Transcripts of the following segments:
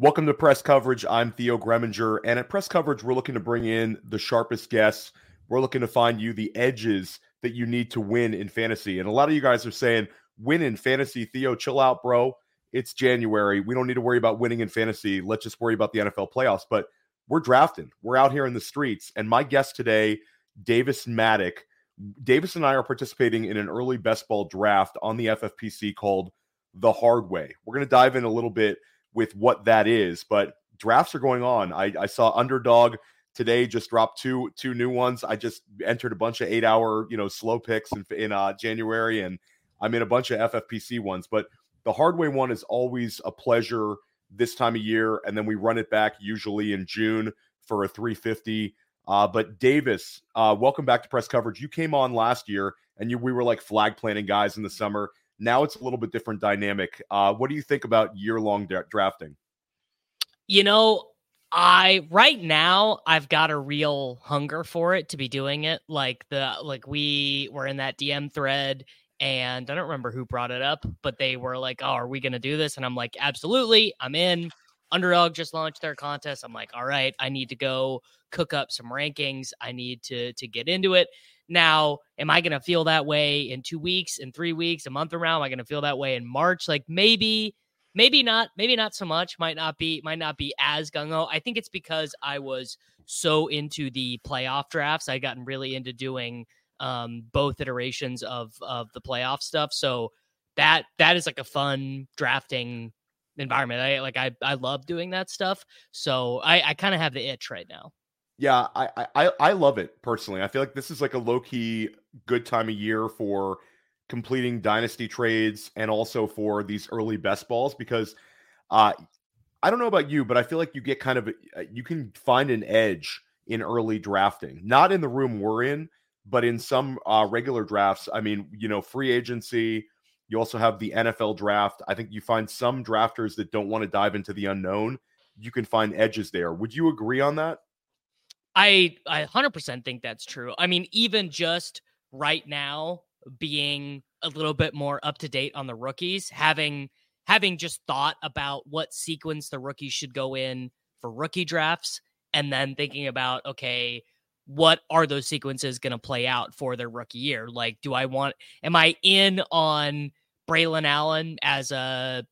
Welcome to press coverage. I'm Theo Gremminger. and at press coverage, we're looking to bring in the sharpest guests. We're looking to find you the edges that you need to win in fantasy. And a lot of you guys are saying, "Win in fantasy, Theo. Chill out, bro. It's January. We don't need to worry about winning in fantasy. Let's just worry about the NFL playoffs." But we're drafting. We're out here in the streets, and my guest today, Davis Mattek. Davis and I are participating in an early best ball draft on the FFPC called the Hard Way. We're going to dive in a little bit with what that is. But drafts are going on. I, I saw Underdog today just dropped two two new ones. I just entered a bunch of eight hour you know slow picks in, in uh, January, and I'm in a bunch of FFPC ones. But the hard way one is always a pleasure this time of year, and then we run it back usually in June for a 350. Uh, but Davis, uh, welcome back to press coverage. You came on last year, and you we were like flag planting guys in the summer. Now it's a little bit different dynamic. Uh, what do you think about year long da- drafting? You know, I right now I've got a real hunger for it to be doing it. Like the like we were in that DM thread and I don't remember who brought it up, but they were like, "Oh, are we going to do this?" And I'm like, "Absolutely, I'm in." Underdog just launched their contest. I'm like, "All right, I need to go cook up some rankings. I need to to get into it." Now, am I going to feel that way in two weeks, in three weeks, a month around? Am I going to feel that way in March? Like maybe, maybe not, maybe not so much. Might not be, might not be as gung ho. I think it's because I was so into the playoff drafts. I gotten really into doing um, both iterations of of the playoff stuff. So that that is like a fun drafting environment. I like I I love doing that stuff. So I I kind of have the itch right now. Yeah, I, I I love it personally. I feel like this is like a low key good time of year for completing dynasty trades and also for these early best balls because uh I don't know about you, but I feel like you get kind of uh, you can find an edge in early drafting. Not in the room we're in, but in some uh, regular drafts. I mean, you know, free agency. You also have the NFL draft. I think you find some drafters that don't want to dive into the unknown. You can find edges there. Would you agree on that? I I 100% think that's true. I mean, even just right now being a little bit more up to date on the rookies, having having just thought about what sequence the rookies should go in for rookie drafts and then thinking about okay, what are those sequences going to play out for their rookie year? Like do I want am I in on Braylon Allen as a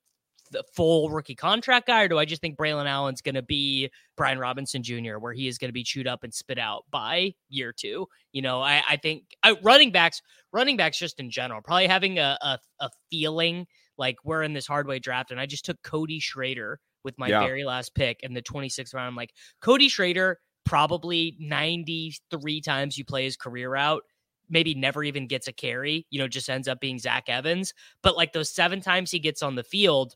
the full rookie contract guy, or do I just think Braylon Allen's going to be Brian Robinson Jr., where he is going to be chewed up and spit out by year two? You know, I, I think I, running backs, running backs just in general, probably having a, a, a feeling like we're in this hard way draft. And I just took Cody Schrader with my yeah. very last pick in the 26th round. I'm like, Cody Schrader, probably 93 times you play his career out maybe never even gets a carry, you know, just ends up being Zach Evans. But like those seven times he gets on the field,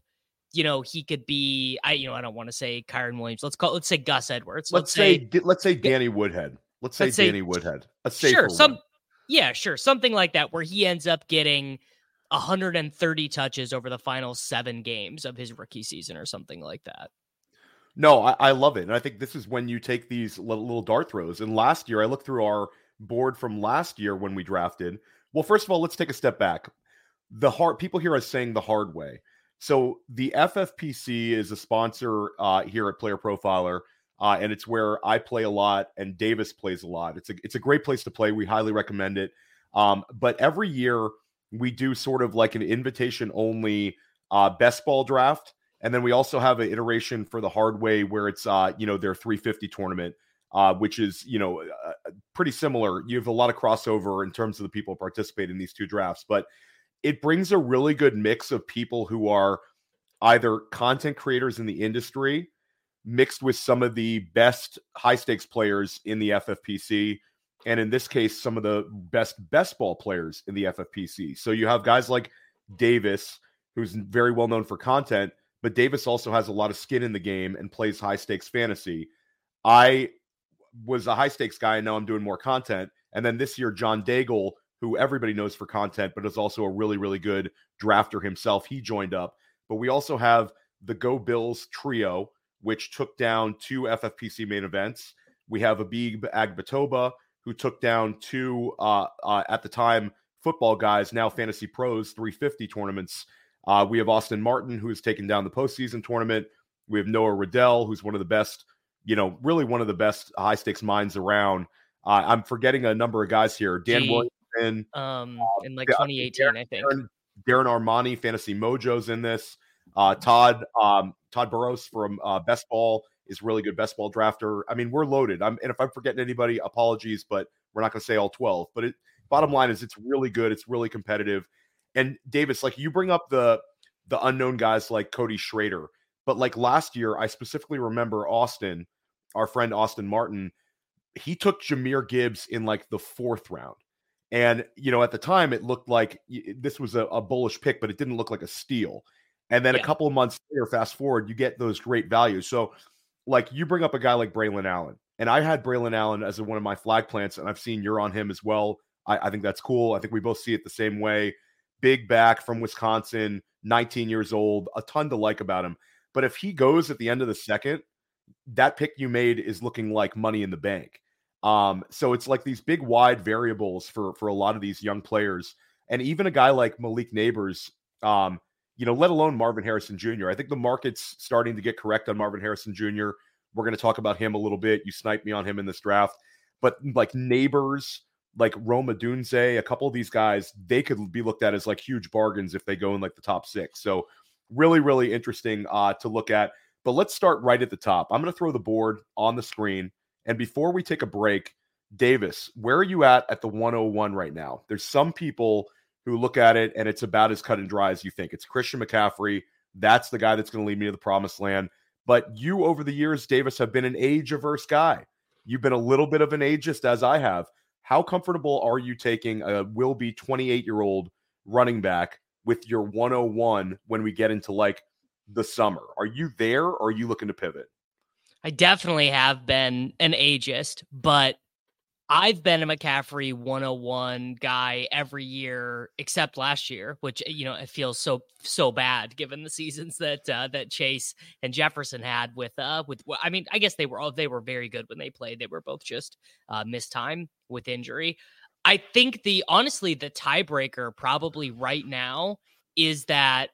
you know, he could be. I you know I don't want to say Kyren Williams. Let's call. Let's say Gus Edwards. Let's, let's say, say, let's say Danny Woodhead. Let's say let's Danny say, Woodhead. A sure. Some one. yeah, sure. Something like that where he ends up getting 130 touches over the final seven games of his rookie season or something like that. No, I, I love it, and I think this is when you take these little, little dart throws. And last year, I looked through our board from last year when we drafted. Well, first of all, let's take a step back. The hard people hear us saying the hard way. So the FFPC is a sponsor uh, here at Player Profiler, uh, and it's where I play a lot and Davis plays a lot. It's a it's a great place to play. We highly recommend it. Um, but every year we do sort of like an invitation only uh, best ball draft, and then we also have an iteration for the hard way where it's uh, you know their 350 tournament. Uh, which is you know uh, pretty similar. You have a lot of crossover in terms of the people participate in these two drafts, but it brings a really good mix of people who are either content creators in the industry mixed with some of the best high stakes players in the FFPC and in this case some of the best best ball players in the FFPC. So you have guys like Davis who's very well known for content, but Davis also has a lot of skin in the game and plays high stakes fantasy. I was a high stakes guy and now I'm doing more content. And then this year John Daigle who everybody knows for content, but is also a really, really good drafter himself. He joined up. But we also have the Go Bills trio, which took down two FFPC main events. We have Abib Agbatoba, who took down two, uh, uh, at the time, football guys, now fantasy pros, 350 tournaments. Uh, we have Austin Martin, who has taken down the postseason tournament. We have Noah Riddell, who's one of the best, you know, really one of the best high stakes minds around. Uh, I'm forgetting a number of guys here. Dan Williamson, um, in like 2018, Darren, I think. Darren, Darren Armani, Fantasy Mojo's in this. Uh, Todd um, Todd Burrows from uh, Best Ball is really good best ball drafter. I mean, we're loaded. I'm, and if I'm forgetting anybody, apologies, but we're not going to say all 12. But it, bottom line is, it's really good. It's really competitive. And Davis, like you bring up the the unknown guys like Cody Schrader, but like last year, I specifically remember Austin, our friend Austin Martin. He took Jahmyr Gibbs in like the fourth round. And, you know, at the time, it looked like this was a, a bullish pick, but it didn't look like a steal. And then yeah. a couple of months later, fast forward, you get those great values. So, like, you bring up a guy like Braylon Allen, and I had Braylon Allen as one of my flag plants, and I've seen you're on him as well. I, I think that's cool. I think we both see it the same way. Big back from Wisconsin, 19 years old, a ton to like about him. But if he goes at the end of the second, that pick you made is looking like money in the bank. Um, so it's like these big wide variables for for a lot of these young players, and even a guy like Malik Nabers, um, you know, let alone Marvin Harrison Jr. I think the market's starting to get correct on Marvin Harrison Jr. We're going to talk about him a little bit. You sniped me on him in this draft, but like Nabers, like Rome Odunze, a couple of these guys, they could be looked at as like huge bargains if they go in like the top six. So really, really interesting uh, to look at. But let's start right at the top. I'm going to throw the board on the screen. And before we take a break, Davis, where are you at at the 101 right now? There's some people who look at it and it's about as cut and dry as you think. It's Christian McCaffrey. That's the guy that's going to lead me to the promised land. But you, over the years, Davis, have been an age averse guy. You've been a little bit of an ageist, as I have. How comfortable are you taking a will be 28 year old running back with your 101 when we get into like the summer? Are you there or are you looking to pivot? I definitely have been an ageist, but I've been a McCaffrey 101 guy every year except last year, which you know it feels so so bad given the seasons that uh, that Chase and Jefferson had with uh with I mean I guess they were all they were very good when they played. They were both just uh, missed time with injury. I think the honestly the tiebreaker probably right now is that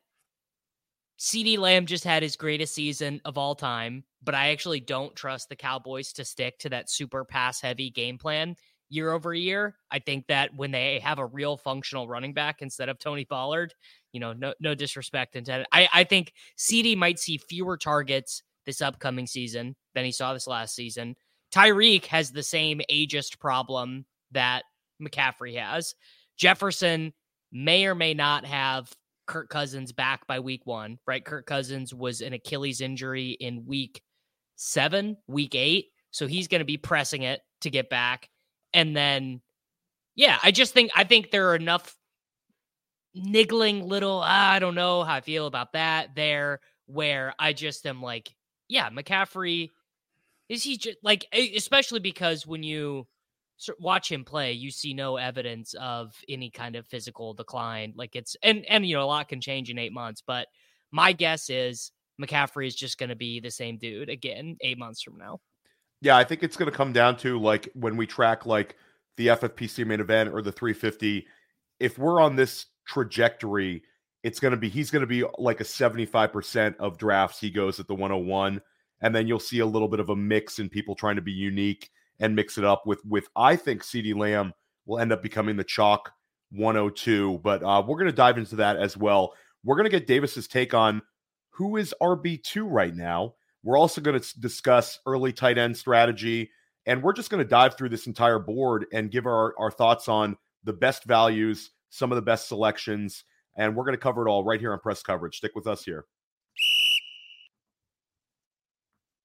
CeeDee Lamb just had his greatest season of all time, but I actually don't trust the Cowboys to stick to that super pass heavy game plan year over year. I think that when they have a real functional running back instead of Tony Pollard, you know, no no disrespect intended. I, I think CeeDee might see fewer targets this upcoming season than he saw this last season. Tyreek has the same ageist problem that McCaffrey has. Jefferson may or may not have Kirk Cousins back by week one, right? Kirk Cousins was an Achilles injury in week seven, week eight. So he's going to be pressing it to get back. And then, yeah, I just think, I think there are enough niggling little, ah, I don't know how I feel about that there, where I just am like, yeah, McCaffrey, is he just like, especially because when you, watch him play, you see no evidence of any kind of physical decline. Like it's and and you know a lot can change in eight months, but my guess is McCaffrey is just going to be the same dude again eight months from now. Yeah, I think it's going to come down to like when we track like the FFPC main event or the 350. If we're on this trajectory, it's going to be he's going to be like a 75% of drafts he goes at the 101 and then you'll see a little bit of a mix in people trying to be unique and mix it up with with I think CeeDee Lamb will end up becoming the chalk 102. But uh, we're going to dive into that as well. We're going to get Davis's take on who is RB2 right now. We're also going to discuss early tight end strategy. And we're just going to dive through this entire board and give our, our thoughts on the best values, some of the best selections. And we're going to cover it all right here on press coverage. Stick with us here.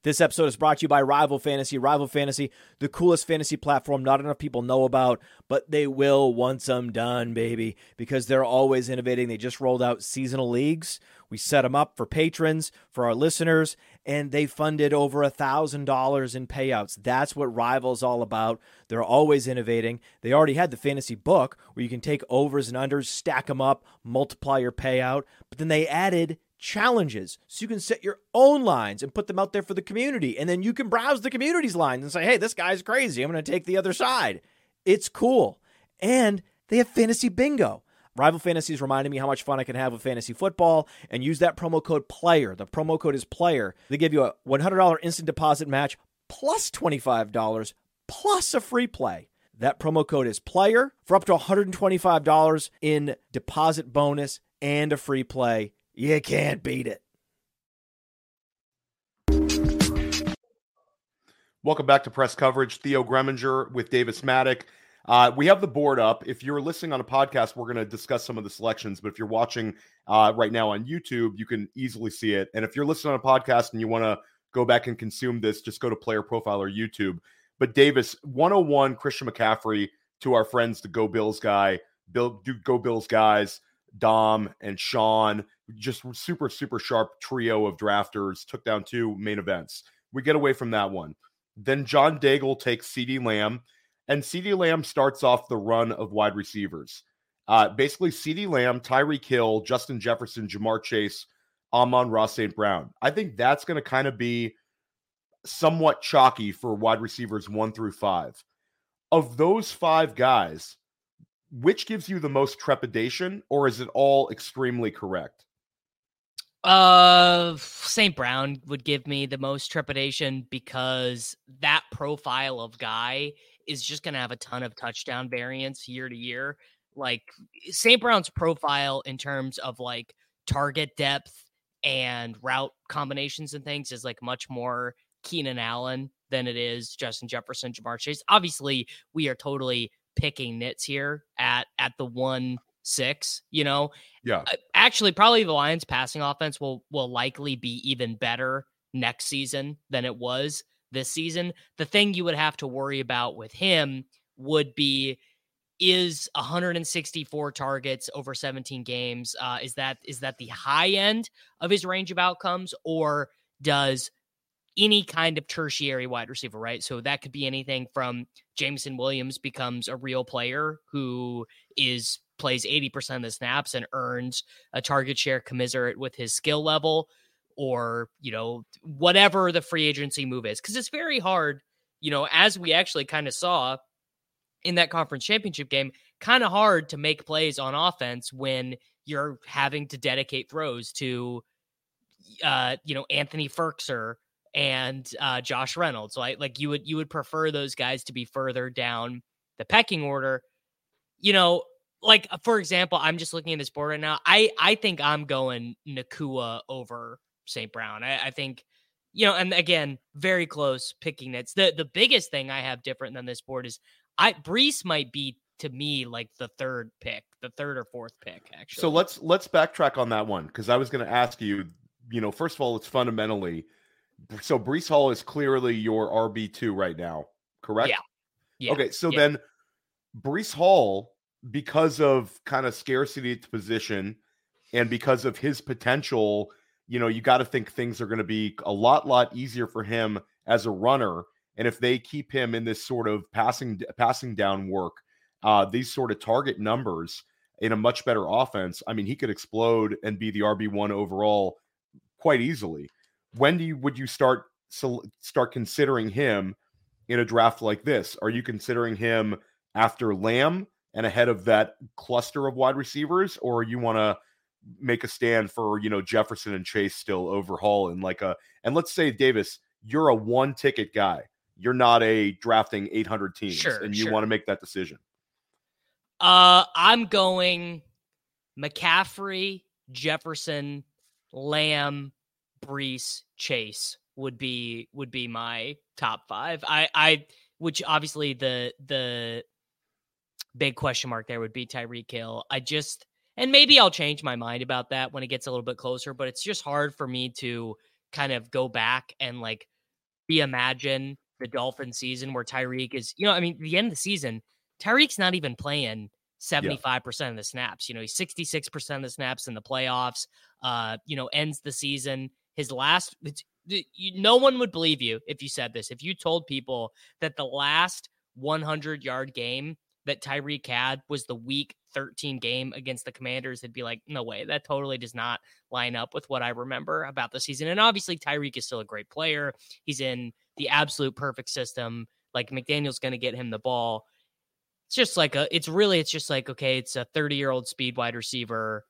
This episode is brought to you by Rival Fantasy. Rival Fantasy, the coolest fantasy platform not enough people know about, but they will once I'm done, baby, because they're always innovating. They just rolled out seasonal leagues. We set them up for patrons, for our listeners, and they funded over a $1,000 in payouts. That's what Rival's all about. They're always innovating. They already had the fantasy book where you can take overs and unders, stack them up, multiply your payout, but then they added challenges so you can set your own lines and put them out there for the community. And then you can browse the community's lines and say, hey, this guy's crazy. I'm going to take the other side. It's cool. And they have fantasy bingo. Rival Fantasy is reminding me how much fun I can have with fantasy football and use that promo code PLAYER. The promo code is PLAYER. They give you a $100 instant deposit match plus $25 plus a free play. That promo code is PLAYER for up to $125 in deposit bonus and a free play. You can't beat it. Welcome back to press coverage. Theo Gremminger with Davis Mattek. Uh, we have the board up. If you're listening on a podcast, we're going to discuss some of the selections. But if you're watching uh, right now on YouTube, you can easily see it. And if you're listening on a podcast and you want to go back and consume this, just go to Player Profiler or YouTube. But Davis, 101 Christian McCaffrey to our friends, the Go Bills guy, Bill, Go Bills guys, Dom and Sean, just super, super sharp trio of drafters, took down two main events. We get away from that one. Then John Daigle takes CeeDee Lamb, and CeeDee Lamb starts off the run of wide receivers. Uh, basically, CeeDee Lamb, Tyreek Hill, Justin Jefferson, Ja'Marr Chase, Amon-Ra St. Brown. I think that's going to kind of be somewhat chalky for wide receivers one through five. Of those five guys, which gives you the most trepidation, or is it all extremely correct? Uh, St. Brown would give me the most trepidation because that profile of guy is just going to have a ton of touchdown variance year to year. Like St. Brown's profile in terms of like target depth and route combinations and things is like much more Keenan Allen than it is Justin Jefferson, Ja'Marr Chase. Obviously, we are totally picking nits here at at the one six, you know. Yeah. Actually, probably the Lions passing offense will will likely be even better next season than it was this season. The thing you would have to worry about with him would be is 164 targets over 17 games uh, is that is that the high end of his range of outcomes or does any kind of tertiary wide receiver, right? So that could be anything from Jameson Williams becomes a real player who is plays 80% of the snaps and earns a target share commiserate with his skill level or, you know, whatever the free agency move is. Cause it's very hard, you know, as we actually kind of saw in that conference championship game, kind of hard to make plays on offense when you're having to dedicate throws to, uh, you know, Anthony Firkser and uh, Josh Reynolds. Like, like you would you would prefer those guys to be further down the pecking order. You know, like uh, for example, I'm just looking at this board right now. I I think I'm going Nacua over St. Brown. I, I think you know, and again, very close picking It's The the biggest thing I have different than this board is I Breece might be to me like the third pick, the third or fourth pick, actually. So let's let's backtrack on that one because I was going to ask you. You know, first of all, it's fundamentally so. Breece Hall is clearly your RB two right now, correct? Yeah. yeah. Okay, so yeah. then Breece Hall because of kind of scarcity at position and because of his potential, you know, you got to think things are going to be a lot, lot easier for him as a runner. And if they keep him in this sort of passing, passing down work, uh, these sort of target numbers in a much better offense, I mean, he could explode and be the RB one overall quite easily. When do you would you start so start considering him in a draft like this? Are you considering him after Lamb? and ahead of that cluster of wide receivers, or you want to make a stand for you know Jefferson and Chase still overhaul and like a and let's say Davis, you're a one ticket guy. You're not a drafting 800 teams, sure, and you sure. want to make that decision. Uh, I'm going McCaffrey, Jefferson, Lamb, Breece, Chase would be would be my top five. I I which obviously the the big question mark there would be Tyreek Hill. I just and maybe I'll change my mind about that when it gets a little bit closer, but it's just hard for me to kind of go back and like reimagine the Dolphin season where Tyreek is, you know, I mean, the end of the season, Tyreek's not even playing 75% yeah. of the snaps. You know, he's 66% of the snaps in the playoffs. Uh, you know, ends the season. His last no one would believe you if you said this. If you told people that the last 100 yard game that Tyreek had was the week 13 game against the Commanders, it'd be like, no way, that totally does not line up with what I remember about the season. And obviously, Tyreek is still a great player. He's in the absolute perfect system. Like McDaniel's going to get him the ball. it's just like a it's really it's just like okay it's a 30 year old speed wide receiver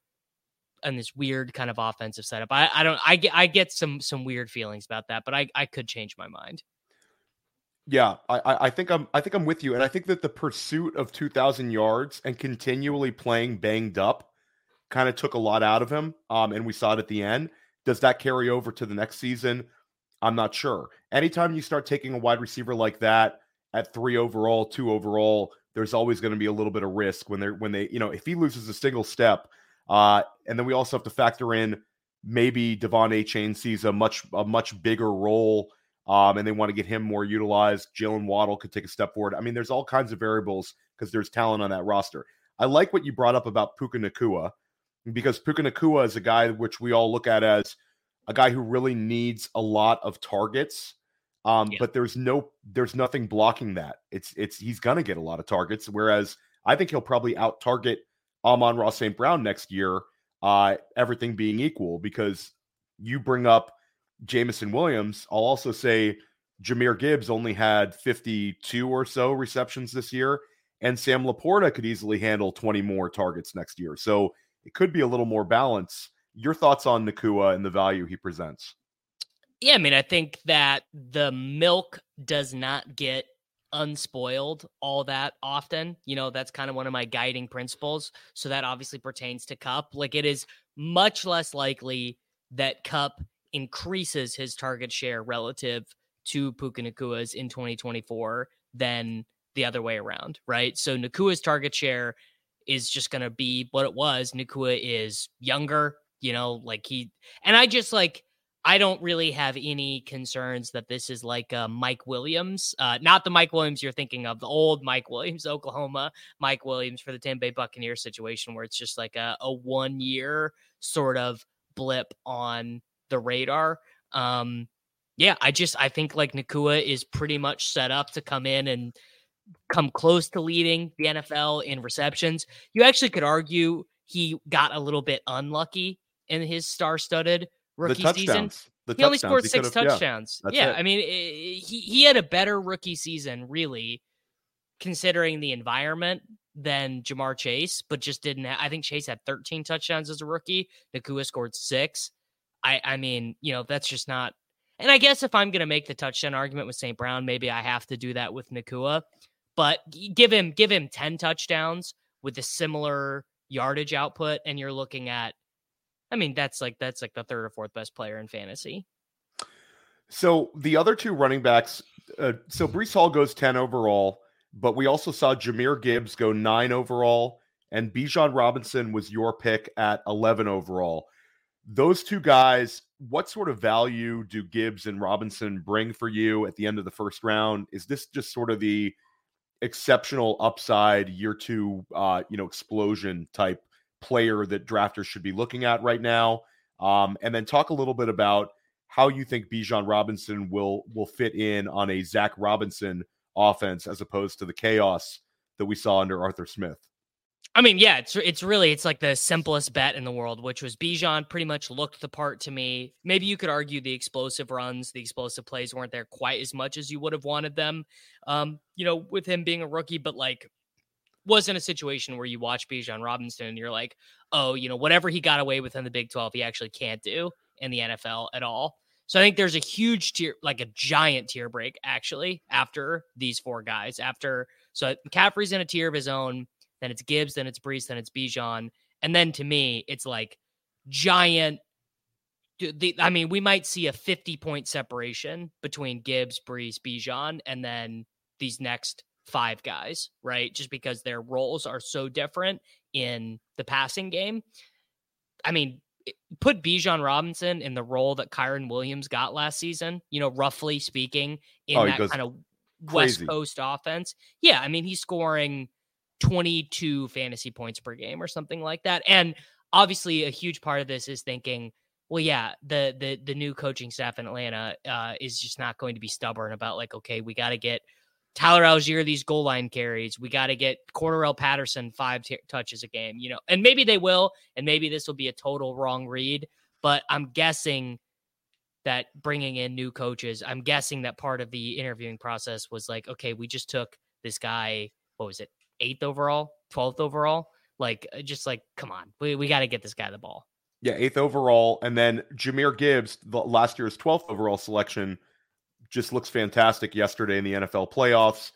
and this weird kind of offensive setup. I i don't i get i get some some weird feelings about that but i i could change my mind. Yeah i i think i'm i think i'm with you and i think that the pursuit of 2000 yards and continually playing banged up kind of took a lot out of him um and we saw it at the end. Does that carry over to the next season? I'm not sure. Anytime you start taking a wide receiver like that at three overall two overall there's always going to be a little bit of risk when they're when they you know if he loses a single step uh and then we also have to factor in maybe De'Von Achane sees a much a much bigger role um and they want to get him more utilized Jaylen Waddle could take a step forward I mean there's all kinds of variables because there's talent on that roster I like what you brought up about Puka Nacua because Puka Nacua is a guy which we all look at as a guy who really needs a lot of targets um, yeah. but there's no there's nothing blocking that. It's it's he's gonna get a lot of targets. Whereas I think he'll probably out target Amon-Ra St. Brown next year, uh, everything being equal, because you bring up Jameson Williams. I'll also say Jahmyr Gibbs only had 52 or so receptions this year, and Sam LaPorta could easily handle 20 more targets next year. So it could be a little more balance. Your thoughts on Nacua and the value he presents? Yeah, I mean, I think that the milk does not get unspoiled all that often. You know, that's kind of one of my guiding principles. So that obviously pertains to Kupp. Like it is much less likely that Kupp increases his target share relative to Puka Nacua's in 2024 than the other way around, right? So Nacua's target share is just going to be what it was. Nacua is younger, you know, like he, and I just like, I don't really have any concerns that this is like a Mike Williams, uh, not the Mike Williams you're thinking of, the old Mike Williams, Oklahoma Mike Williams for the Tampa Bay Buccaneers situation, where it's just like a, a one year sort of blip on the radar. Um, yeah, I just I think like Nacua is pretty much set up to come in and come close to leading the NFL in receptions. You actually could argue he got a little bit unlucky in his star-studded rookie season. The he only scored six touchdowns. Yeah, yeah I mean, it, he he had a better rookie season, really, considering the environment than Ja'Marr Chase, but just didn't. Have, I think Chase had 13 touchdowns as a rookie. Nacua scored six. I I mean, you know, that's just not. And I guess if I'm going to make the touchdown argument with St. Brown, maybe I have to do that with Nacua. But give him give him 10 touchdowns with a similar yardage output, and you're looking at I mean, that's like that's like the third or fourth best player in fantasy. So the other two running backs, uh, so Breece Hall goes 10 overall, but we also saw Jahmyr Gibbs go nine overall, and Bijan Robinson was your pick at 11 overall. Those two guys, what sort of value do Gibbs and Robinson bring for you at the end of the first round? Is this just sort of the exceptional upside year two, uh, you know, explosion type player that drafters should be looking at right now. Um, and then talk a little bit about how you think Bijan Robinson will will fit in on a Zac Robinson offense as opposed to the chaos that we saw under Arthur Smith. I mean, yeah, it's it's really it's like the simplest bet in the world, which was Bijan pretty much looked the part to me. Maybe you could argue the explosive runs, the explosive plays weren't there quite as much as you would have wanted them. Um, you know, with him being a rookie, but like wasn't a situation where you watch Bijan Robinson and you're like, oh, you know, whatever he got away with in the Big 12, he actually can't do in the NFL at all. So I think there's a huge tier, like a giant tier break actually after these four guys. After so uh, McCaffrey's in a tier of his own, then it's Gibbs, then it's Breece, then it's Bijan, and then to me it's like giant. The, I mean, we might see a 50 point separation between Gibbs, Breece, Bijan, and then these next five guys, right? Just because their roles are so different in the passing game. I mean, put Bijan Robinson in the role that Kyren Williams got last season, you know, roughly speaking, in oh, that kind of West Coast offense. Yeah, I mean, he's scoring 22 fantasy points per game or something like that. And obviously a huge part of this is thinking, well, yeah, the the the new coaching staff in Atlanta uh, is just not going to be stubborn about like, okay, we got to get Tyler Allgeier these goal line carries. We got to get Cordarrelle Patterson five t- touches a game, you know, and maybe they will, and maybe this will be a total wrong read. But I'm guessing that bringing in new coaches, I'm guessing that part of the interviewing process was like, okay, we just took this guy, what was it, eighth overall, 12th overall. Like, uh, just like, come on, we, we got to get this guy the ball. Yeah, eighth overall. And then Jahmyr Gibbs, the last year's 12th overall selection, just looks fantastic yesterday in the NFL playoffs.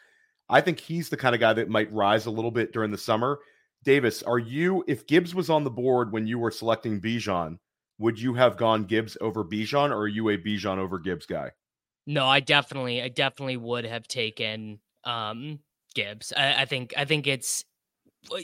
I think he's the kind of guy that might rise a little bit during the summer. Davis, are you, if Gibbs was on the board when you were selecting Bijan, would you have gone Gibbs over Bijan or are you a Bijan over Gibbs guy? No, I definitely, I definitely would have taken um Gibbs. I, I think, I think it's,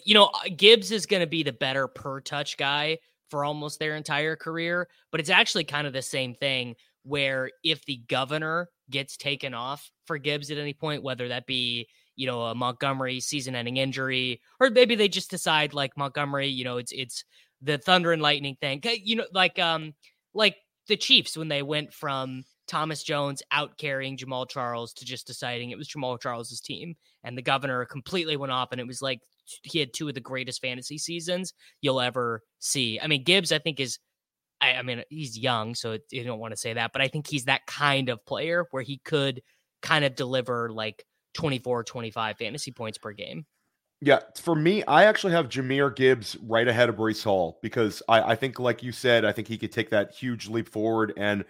you know, uh, Gibbs is going to be the better per touch guy for almost their entire career, but it's actually kind of the same thing where if the governor gets taken off for Gibbs at any point, whether that be you know a Montgomery season-ending injury, or maybe they just decide like Montgomery, you know, it's it's the thunder and lightning thing, you know, like um like the Chiefs when they went from Thomas Jones out carrying Jamaal Charles to just deciding it was Jamaal Charles's team, and the governor completely went off, and it was like he had two of the greatest fantasy seasons you'll ever see. I mean, Gibbs, I think is I, I mean, he's young, so you don't want to say that, but I think he's that kind of player where he could kind of deliver like 24, 25 fantasy points per game. Yeah, for me, I actually have Jahmyr Gibbs right ahead of Breece Hall because I, I think, like you said, I think he could take that huge leap forward. And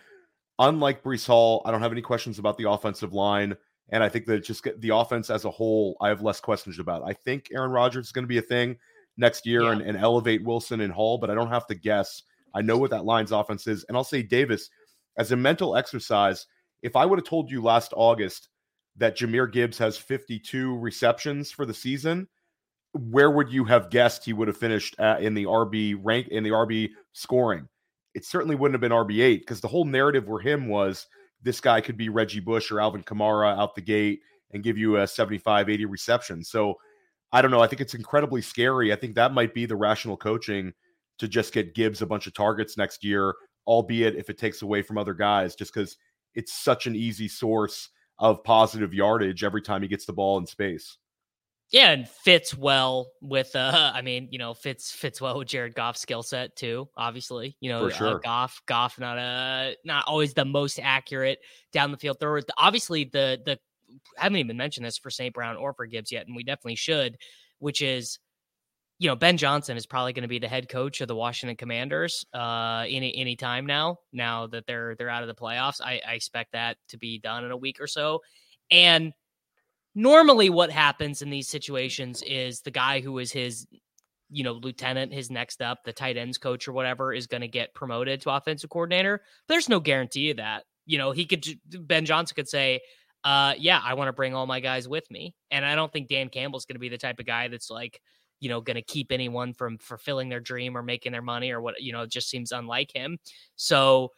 unlike Breece Hall, I don't have any questions about the offensive line. And I think that just the offense as a whole, I have less questions about. I think Aaron Rodgers is going to be a thing next year yeah. and, and elevate Wilson and Hall, but I don't have to guess I know what that line's offense is. And I'll say, Davis, as a mental exercise, if I would have told you last August that Jahmyr Gibbs has 52 receptions for the season, where would you have guessed he would have finished in the RB rank in the RB scoring? It certainly wouldn't have been RB8 because the whole narrative for him was this guy could be Reggie Bush or Alvin Kamara out the gate and give you a 75, 80 reception. So I don't know. I think it's incredibly scary. I think that might be the rational coaching to just get Gibbs a bunch of targets next year, albeit if it takes away from other guys, just because it's such an easy source of positive yardage every time he gets the ball in space. Yeah, and fits well with uh I mean, you know, fits fits well with Jared Goff's skill set too, obviously. You know, For sure. uh, Goff, Goff not a not always the most accurate down the field thrower. Obviously the the I haven't even mentioned this for St. Brown or for Gibbs yet, and we definitely should, which is you know, Ben Johnson is probably going to be the head coach of the Washington Commanders uh, any any time now. Now that they're they're out of the playoffs, I, I expect that to be done in a week or so. And normally, what happens in these situations is the guy who is his you know lieutenant, his next up, the tight ends coach or whatever, is going to get promoted to offensive coordinator. There's no guarantee of that. You know, he could Ben Johnson could say. Uh, yeah, I want to bring all my guys with me. And I don't think Dan Campbell's going to be the type of guy that's like, you know going to keep anyone from fulfilling their dream or making their money or what you know it just seems unlike him. So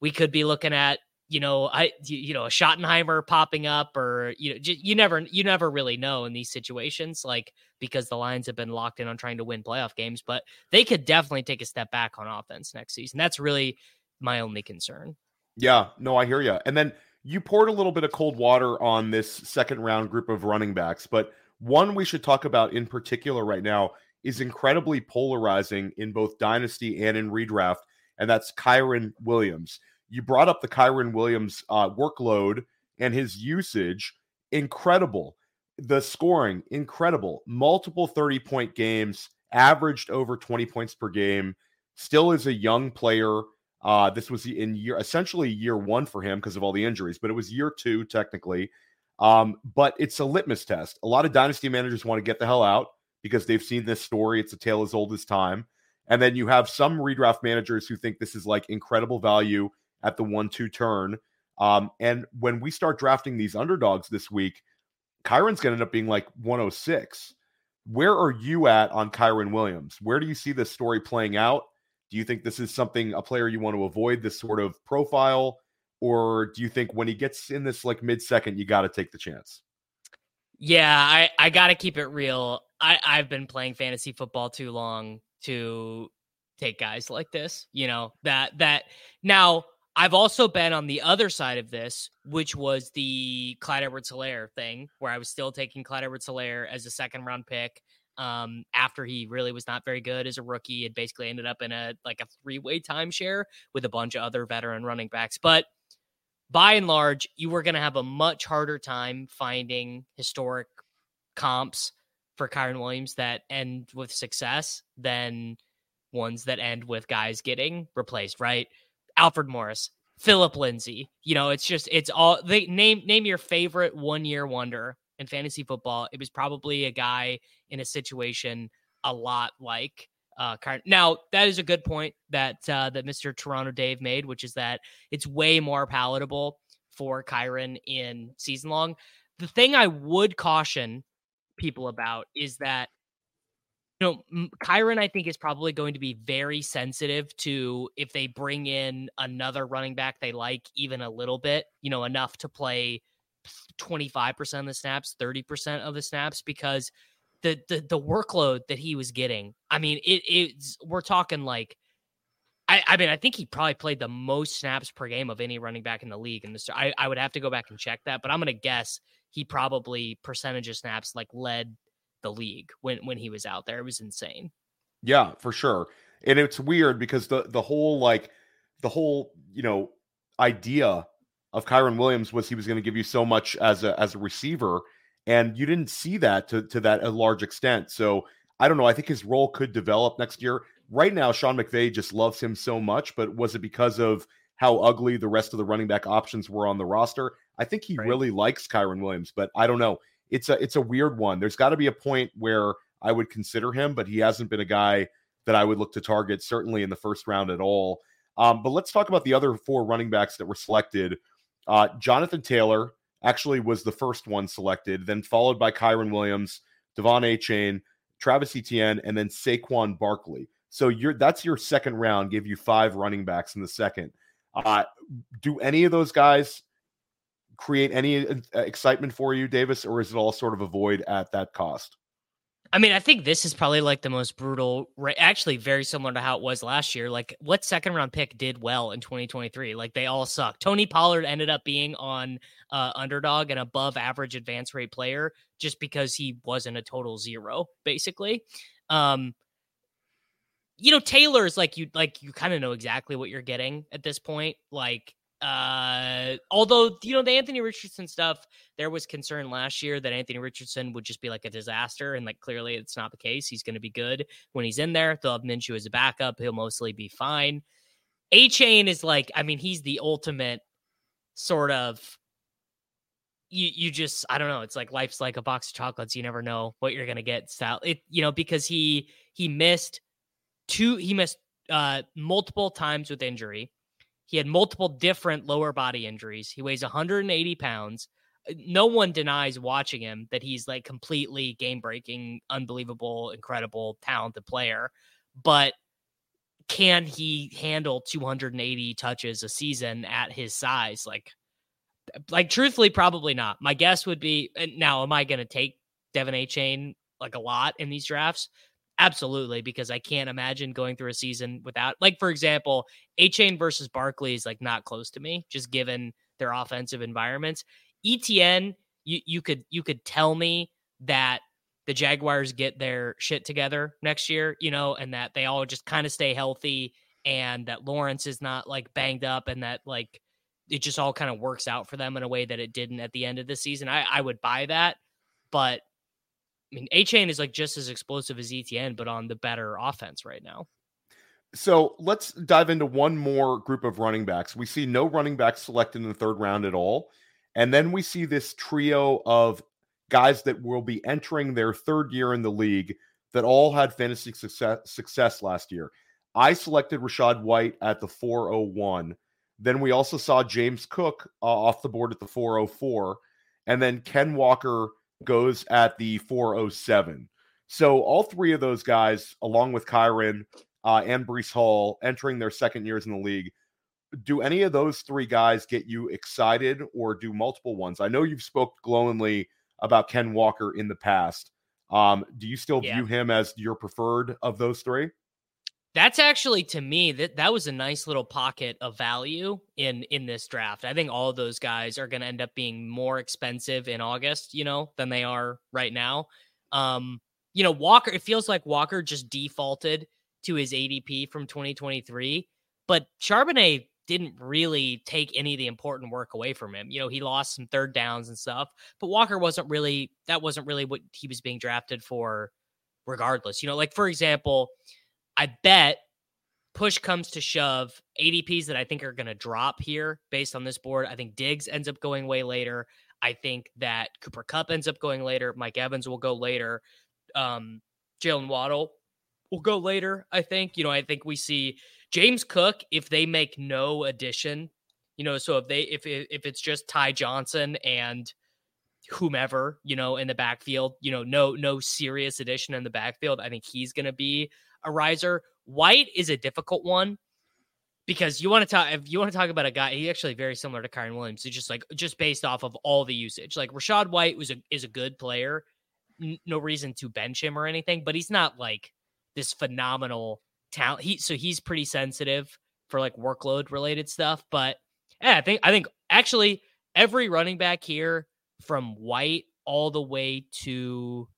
we could be looking at you know i you know a schottenheimer popping up or you know you never you never really know in these situations like because the lions have been locked in on trying to win playoff games but they could definitely take a step back on offense next season. That's really my only concern. Yeah no i hear you and then you poured a little bit of cold water on this second round group of running backs but one we should talk about in particular right now is incredibly polarizing in both dynasty and in redraft, and that's Kyren Williams. You brought up the Kyren Williams uh, workload and his usage. Incredible. The scoring, incredible. Multiple 30 point games, averaged over 20 points per game. Still is a young player. Uh, this was in year essentially year one for him because of all the injuries, but it was year two technically. Um, but it's a litmus test. A lot of dynasty managers want to get the hell out because they've seen this story. It's a tale as old as time. And then you have some redraft managers who think this is like incredible value at the one two turn. Um, and when we start drafting these underdogs this week, Kyren's going to end up being like 106. Where are you at on Kyren Williams? Where do you see this story playing out? Do you think this is something a player you want to avoid this sort of profile? Or do you think when he gets in this like mid second, you got to take the chance? Yeah, I I got to keep it real. I I've been playing fantasy football too long to take guys like this. You know that that now. I've also been on the other side of this, which was the Clyde Edwards Helaire thing, where I was still taking Clyde Edwards Helaire as a second round pick um, after he really was not very good as a rookie and basically ended up in a like a three way timeshare with a bunch of other veteran running backs. But by and large, you were going to have a much harder time finding historic comps for Kyren Williams that end with success than ones that end with guys getting replaced, right? Alfred Morris, Phillip Lindsay. You know, it's just it's all they name name your favorite one year wonder in fantasy football. It was probably a guy in a situation a lot like uh. Now, that is a good point that uh that Mr. Toronto Dave made, which is that it's way more palatable for Kyren in season long. The thing I would caution people about is that you know, Kyren, I think, is probably going to be very sensitive to if they bring in another running back they like even a little bit, you know, enough to play 25% of the snaps, 30% of the snaps, because the the the workload that he was getting, I mean, it it's we're talking like I, I mean, I think he probably played the most snaps per game of any running back in the league. And this, I, I would have to go back and check that, but I'm going to guess he probably percentage of snaps like led the league when when he was out there. It was insane. Yeah, for sure. And it's weird because the the whole like the whole, you know, idea of Kyren Williams was he was going to give you so much as a as a receiver and you didn't see that to to that a large extent. So, I don't know, I think his role could develop next year. Right now Sean McVay just loves him so much, but was it because of how ugly the rest of the running back options were on the roster? I think he right. really likes Kyren Williams, but I don't know it's a it's a weird one. There's got to be a point where I would consider him, but he hasn't been a guy that I would look to target certainly in the first round at all. Um, but let's talk about the other four running backs that were selected. Uh, Jonathan Taylor actually was the first one selected, then followed by Kyren Williams, De'Von Achane, Travis Etienne, and then Saquon Barkley. So you're that's your second round. Give you five running backs in the second. Uh, do any of those guys create any uh, excitement for you, Davis, or is it all sort of a void at that cost? I mean, I think this is probably like the most brutal, actually, very similar to how it was last year. Like, what second round pick did well in 2023? Like, they all suck. Tony Pollard ended up being on uh, underdog and above average advance rate player just because he wasn't a total zero, basically. Um, you know, Taylor's like you, like you kind of know exactly what you're getting at this point. Like, uh, although you know the Anthony Richardson stuff, there was concern last year that Anthony Richardson would just be like a disaster, and like clearly it's not the case. He's going to be good when he's in there. They'll have Minshew as a backup; he'll mostly be fine. Achane is like, I mean, he's the ultimate sort of. You you just I don't know. It's like life's like a box of chocolates. You never know what you're gonna get. Style it you know because he he missed two he missed uh multiple times with injury he had multiple different lower body injuries. He weighs 180 pounds. Uh, no one denies watching him that he's like completely game breaking, unbelievable, incredible, talented player. But can he handle 280 touches a season at his size? Like, like truthfully, probably not. My guess would be now, am I going to take De'Von Achane like a lot in these drafts? Absolutely, because I can't imagine going through a season without, like, for example, Achane versus Barkley is like not close to me, just given their offensive environments. ETN, you you could you could tell me that the Jaguars get their shit together next year, you know, and that they all just kind of stay healthy, and that Lawrence is not like banged up, and that like it just all kind of works out for them in a way that it didn't at the end of the season. I I would buy that, but I mean, Achane is like just as explosive as ETN, but on the better offense right now. So let's dive into one more group of running backs. We see no running backs selected in the third round at all. And then we see this trio of guys that will be entering their third year in the league that all had fantasy success, success last year. I selected Rachaad White at the 401. Then we also saw James Cook uh, off the board at the 404. And then Ken Walker goes at the 407. So all three of those guys, along with Kyren uh, and Breece Hall, entering their second years in the league. Do any of those three guys get you excited, or do multiple ones? I know you've spoke glowingly about Ken Walker in the past. Um, do you still yeah. view him as your preferred of those three? That's actually to me that that was a nice little pocket of value in in this draft. I think all those guys are going to end up being more expensive in August, you know, than they are right now. Um, you know, Walker. It feels like Walker just defaulted to his ADP from 2023, but Charbonnet didn't really take any of the important work away from him. You know, he lost some third downs and stuff, but Walker wasn't really that wasn't really what he was being drafted for regardless. You know, like for example, I bet push comes to shove, ADPs that I think are going to drop here based on this board. I think Diggs ends up going way later. I think that Cooper Kupp ends up going later. Mike Evans will go later. Um, Jaylen Waddle will go later. I think. You know, I think we see James Cook if they make no addition. You know, so if they if if it's just Ty Johnson and whomever you know in the backfield, you know, no no serious addition in the backfield, I think he's going to be a riser. White is a difficult one because you want to talk if you want to talk about a guy he's actually very similar to Kyren Williams. Just like just based off of all the usage. Like Rachaad White was a is a good player. N- no reason to bench him or anything, but he's not like this phenomenal talent. He so he's pretty sensitive for like workload related stuff. But yeah, I think I think actually every running back here from White all the way to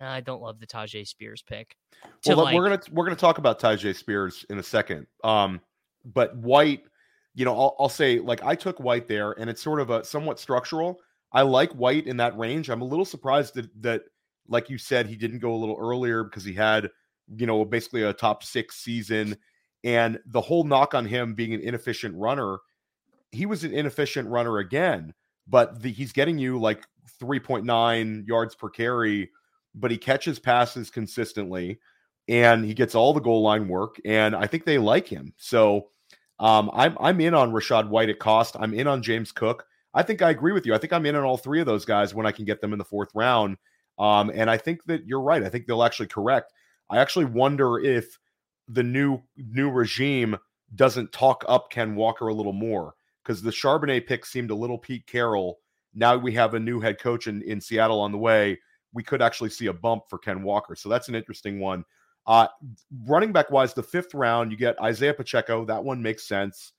I don't love the Tyjae Spears pick. Well, like, we're gonna we're gonna talk about Tyjae Spears in a second. Um, but White, you know, I'll, I'll say like I took White there, and it's sort of a somewhat structural. I like White in that range. I'm a little surprised that that, like you said, he didn't go a little earlier because he had, you know, basically a top six season, and the whole knock on him being an inefficient runner. He was an inefficient runner again, but the, he's getting you like 3.9 yards per carry but he catches passes consistently and he gets all the goal line work. And I think they like him. So um, I'm I'm in on Rachaad White at cost. I'm in on James Cook. I think I agree with you. I think I'm in on all three of those guys when I can get them in the fourth round. Um, and I think that you're right. I think they'll actually correct. I actually wonder if the new new regime doesn't talk up Ken Walker a little more because the Charbonnet pick seemed a little Pete Carroll. Now we have a new head coach in, in Seattle on the way we could actually see a bump for Ken Walker. So that's an interesting one. Uh, running back wise, the fifth round, you get Isaiah Pacheco. That one makes sense.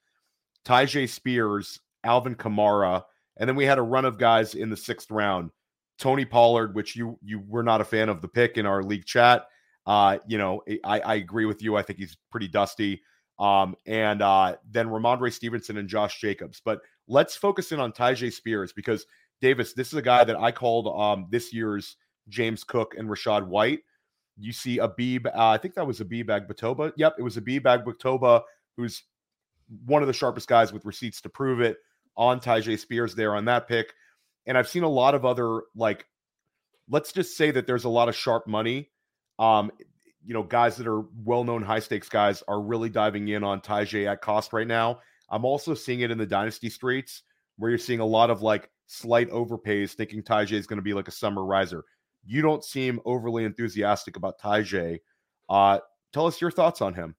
Tyjae Spears, Alvin Kamara, and then we had a run of guys in the sixth round. Tony Pollard, which you you were not a fan of the pick in our league chat. Uh, you know, I, I agree with you. I think he's pretty dusty. Um, and uh, then Rhamondre Stevenson and Josh Jacobs. But let's focus in on Tyjae Spears because Davis, this is a guy that I called um, this year's James Cook, and Rachaad White. You see Abib, uh, I think that was Abib Agbatoba. Yep, it was Abib Agbatoba, who's one of the sharpest guys with receipts to prove it on Tyjae Spears there on that pick. And I've seen a lot of other, like, let's just say that there's a lot of sharp money. Um, you know, guys that are well known high stakes guys are really diving in on Tyjae at cost right now. I'm also seeing it in the dynasty streets where you're seeing a lot of like slight overpays, thinking Tyjae is going to be like a summer riser you don't seem overly enthusiastic about Tyjae. Uh, tell us your thoughts on him.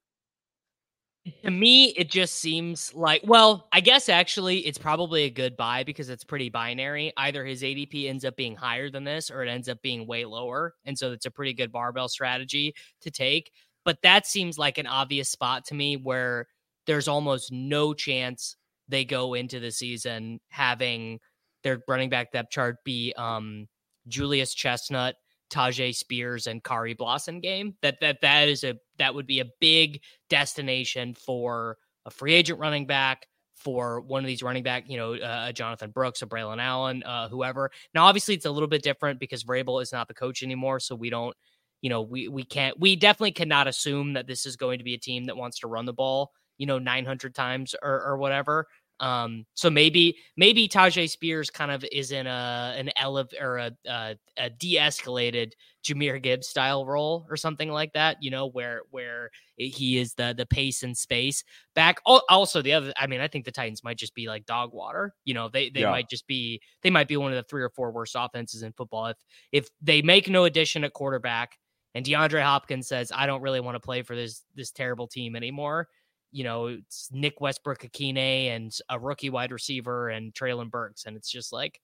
To me, it just seems like, well, I guess actually it's probably a good buy because it's pretty binary. Either his ADP ends up being higher than this or it ends up being way lower. And so it's a pretty good barbell strategy to take. But that seems like an obvious spot to me where there's almost no chance they go into the season having their running back depth chart be um Julius Chestnut, Tyjae Spears, and Khari Blasingame. That that that is a that would be a big destination for a free agent running back for one of these running back, you know, uh, Jonathan Brooks or Braylon Allen, uh, whoever. Now, obviously, it's a little bit different because Vrabel is not the coach anymore, so we don't, you know, we we can't, we definitely cannot assume that this is going to be a team that wants to run the ball, you know, 900 times or or whatever. Um, so maybe maybe Tyjae Spears kind of is in a an elev or a, a, a de-escalated Jahmyr Gibbs style role or something like that. You know, where where he is the the pace and space back. Also, the other, I mean, I think the Titans might just be like dog water. You know, they they yeah. might just be they might be one of the three or four worst offenses in football if if they make no addition at quarterback and DeAndre Hopkins says, I don't really want to play for this this terrible team anymore you know, it's Nick Westbrook-Ikhine and a rookie wide receiver and Treylon Burks. And it's just like,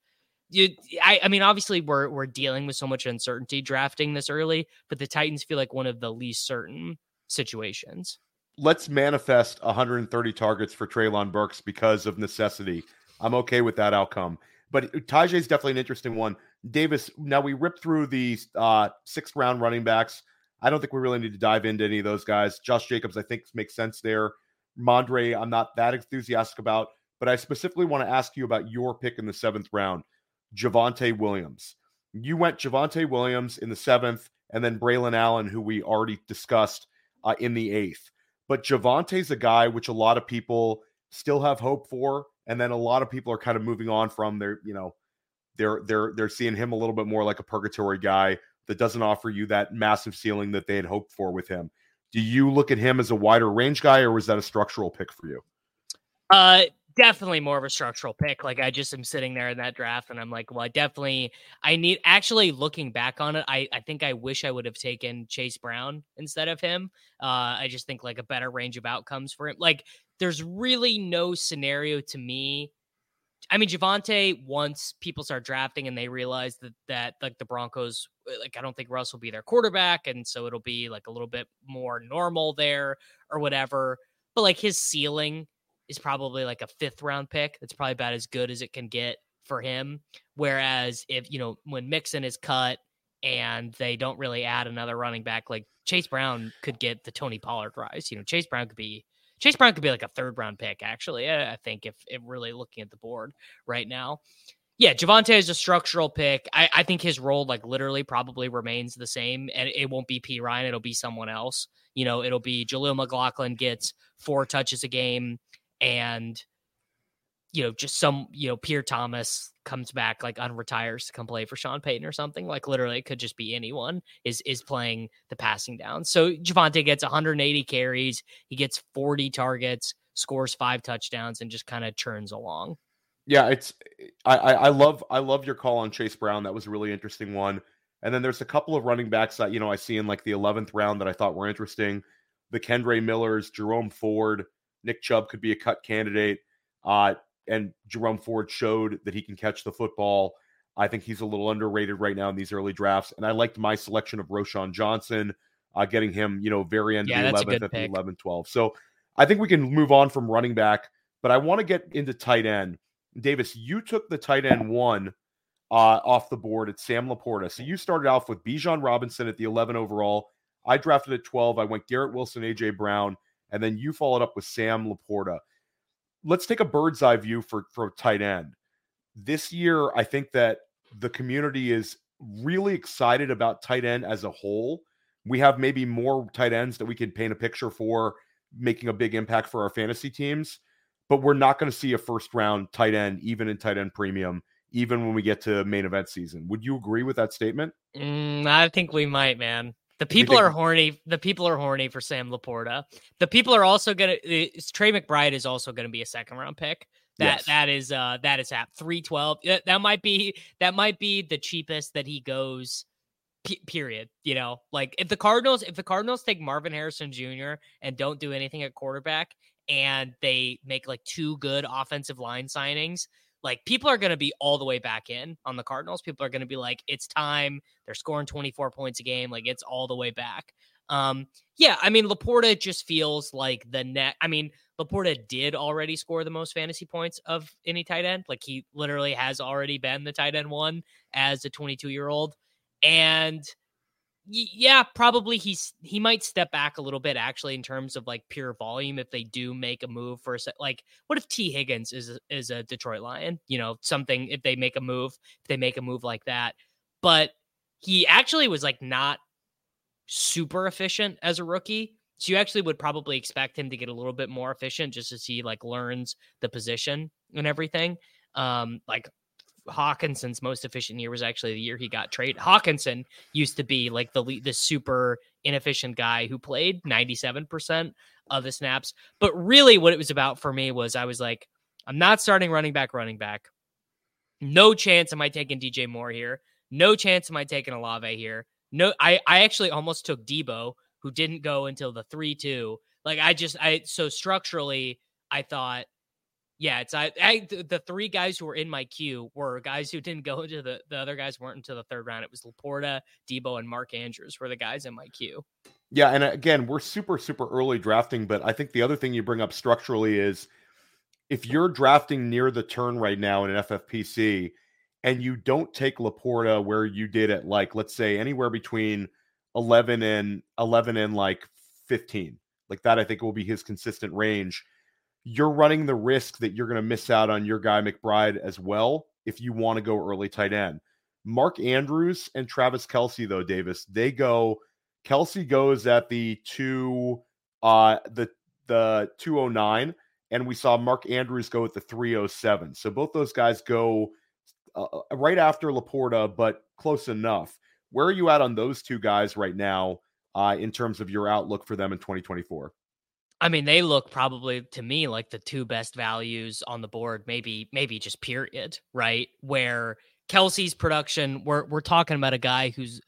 you, I, I mean, obviously we're we're dealing with so much uncertainty drafting this early, but the Titans feel like one of the least certain situations. Let's manifest 130 targets for Treylon Burks because of necessity. I'm okay with that outcome. But Tyjae is definitely an interesting one. Davis, now we ripped through the uh, sixth round running backs. I don't think we really need to dive into any of those guys. Josh Jacobs, I think, makes sense there. Mondre, I'm not that enthusiastic about, but I specifically want to ask you about your pick in the seventh round, Javonte Williams. You went Javonte Williams in the seventh, and then Braylon Allen, who we already discussed uh, in the eighth. But Javonte's a guy which a lot of people still have hope for, and then a lot of people are kind of moving on from. They're you know they're they're they're seeing him a little bit more like a purgatory guy that doesn't offer you that massive ceiling that they had hoped for with him. Do you look at him as a wider range guy, or was that a structural pick for you? Uh, definitely more of a structural pick. Like I just am sitting there in that draft, and I'm like, well, I definitely, I need. Actually, looking back on it, I I think I wish I would have taken Chase Brown instead of him. Uh, I just think like a better range of outcomes for him. Like, there's really no scenario to me I mean, Javonte, once people start drafting and they realize that that like the Broncos, uh, like I don't think Russ will be their quarterback, and so it'll be like a little bit more normal there or whatever. But like his ceiling is probably like a fifth round pick. That's probably about as good as it can get for him. Whereas if you know when Mixon is cut and they don't really add another running back, like Chase Brown could get the Tony Pollard rise. You know, Chase Brown could be Chase Brown could be like a third round pick, actually. Eh, I think if, if really looking at the board right now. Yeah, Javonte is a structural pick. I, I think his role, like literally, probably remains the same, and it won't be Perine. It'll be someone else. You know, it'll be Jaleel McLaughlin gets four touches a game, and you know, just some, you know, Pierre Thomas comes back like unretires to come play for Sean Payton or something. Like literally, it could just be anyone is is playing the passing down. So Javonte gets 180 carries, he gets 40 targets, scores five touchdowns, and just kind of churns along. Yeah, it's I, I love I love your call on Chase Brown. That was a really interesting one. And then there's a couple of running backs that you know I see in like the 11th round that I thought were interesting. The Kendre Millers, Jerome Ford, Nick Chubb could be a cut candidate. Uh, and Jerome Ford showed that he can catch the football. I think he's a little underrated right now in these early drafts. And I liked my selection of Roschon Johnson, uh, getting him, you know, very end yeah, of the 11th at the 11 12. So I think we can move on from running back, but I want to get into tight end. Davis, you took the tight end one uh, off the board at Sam LaPorta. So you started off with Bijan Robinson at the 11 overall. I drafted at 12. I went Garrett Wilson, AJ Brown, and then you followed up with Sam LaPorta let's take a bird's eye view for for tight end. This year, I think that the community is really excited about tight end as a whole. We have maybe more tight ends that we can paint a picture for making a big impact for our fantasy teams, but we're not going to see a first round tight end, even in tight end premium, even when we get to main event season. Would you agree with that statement? Mm, I think we might, man. The people are horny. The people are horny for Sam LaPorta. The people are also gonna. Trey McBride is also gonna be a second round pick. That yes. that is uh that is at three twelve. That, that might be that might be the cheapest that he goes. P- period. You know, like if the Cardinals if the Cardinals take Marvin Harrison Jr. and don't do anything at quarterback, and they make like two good offensive line signings, like people are going to be all the way back in on the Cardinals. People are going to be like, it's time. They're scoring 24 points a game. Like it's all the way back. Um, yeah, I mean, LaPorta just feels like the net. I mean, LaPorta did already score the most fantasy points of any tight end. Like he literally has already been the tight end one as a 22 year old. And yeah, probably he's he might step back a little bit actually in terms of like pure volume if they do make a move for a. Like, what if Tee Higgins is is a Detroit Lion? You know, something if they make a move, if they make a move like that. But he actually was like not super efficient as a rookie. So you actually would probably expect him to get a little bit more efficient just as he like learns the position and everything. Um, like Hockenson's most efficient year was actually the year he got traded. Hockenson used to be like the the super inefficient guy who played 97% of the snaps. But really what it was about for me was I was like, I'm not starting running back, running back. No chance am I taking DJ Moore here. No chance am I taking Olave here. No, I, I actually almost took Debo, who didn't go until the 3 2. Like I just I so structurally I thought yeah, it's I, I the three guys who were in my queue were guys who didn't go into the the other guys weren't into the third round. It was LaPorta, Debo, and Mark Andrews were the guys in my queue. Yeah, and uh, again, we're super super early drafting, but I think the other thing you bring up structurally is if you're drafting near the turn right now in an FFPC and you don't take LaPorta where you did at like let's say anywhere between 11 and 11 and like 15 Like that, I think will be his consistent range. You're running the risk that you're going to miss out on your guy McBride as well if you want to go early tight end. Mark Andrews and Travis Kelce, though, Davis, they go. Kelsey goes at the two, uh, the the 209, and we saw Mark Andrews go at the 307. So both those guys go uh, uh, right after LaPorta, but close enough. Where are you at on those two guys right now uh, in terms of your outlook for them in 2024? I mean, they look probably to me like the two best values on the board, maybe, maybe just period, right? Where Kelce's production, we're we're talking about a guy who's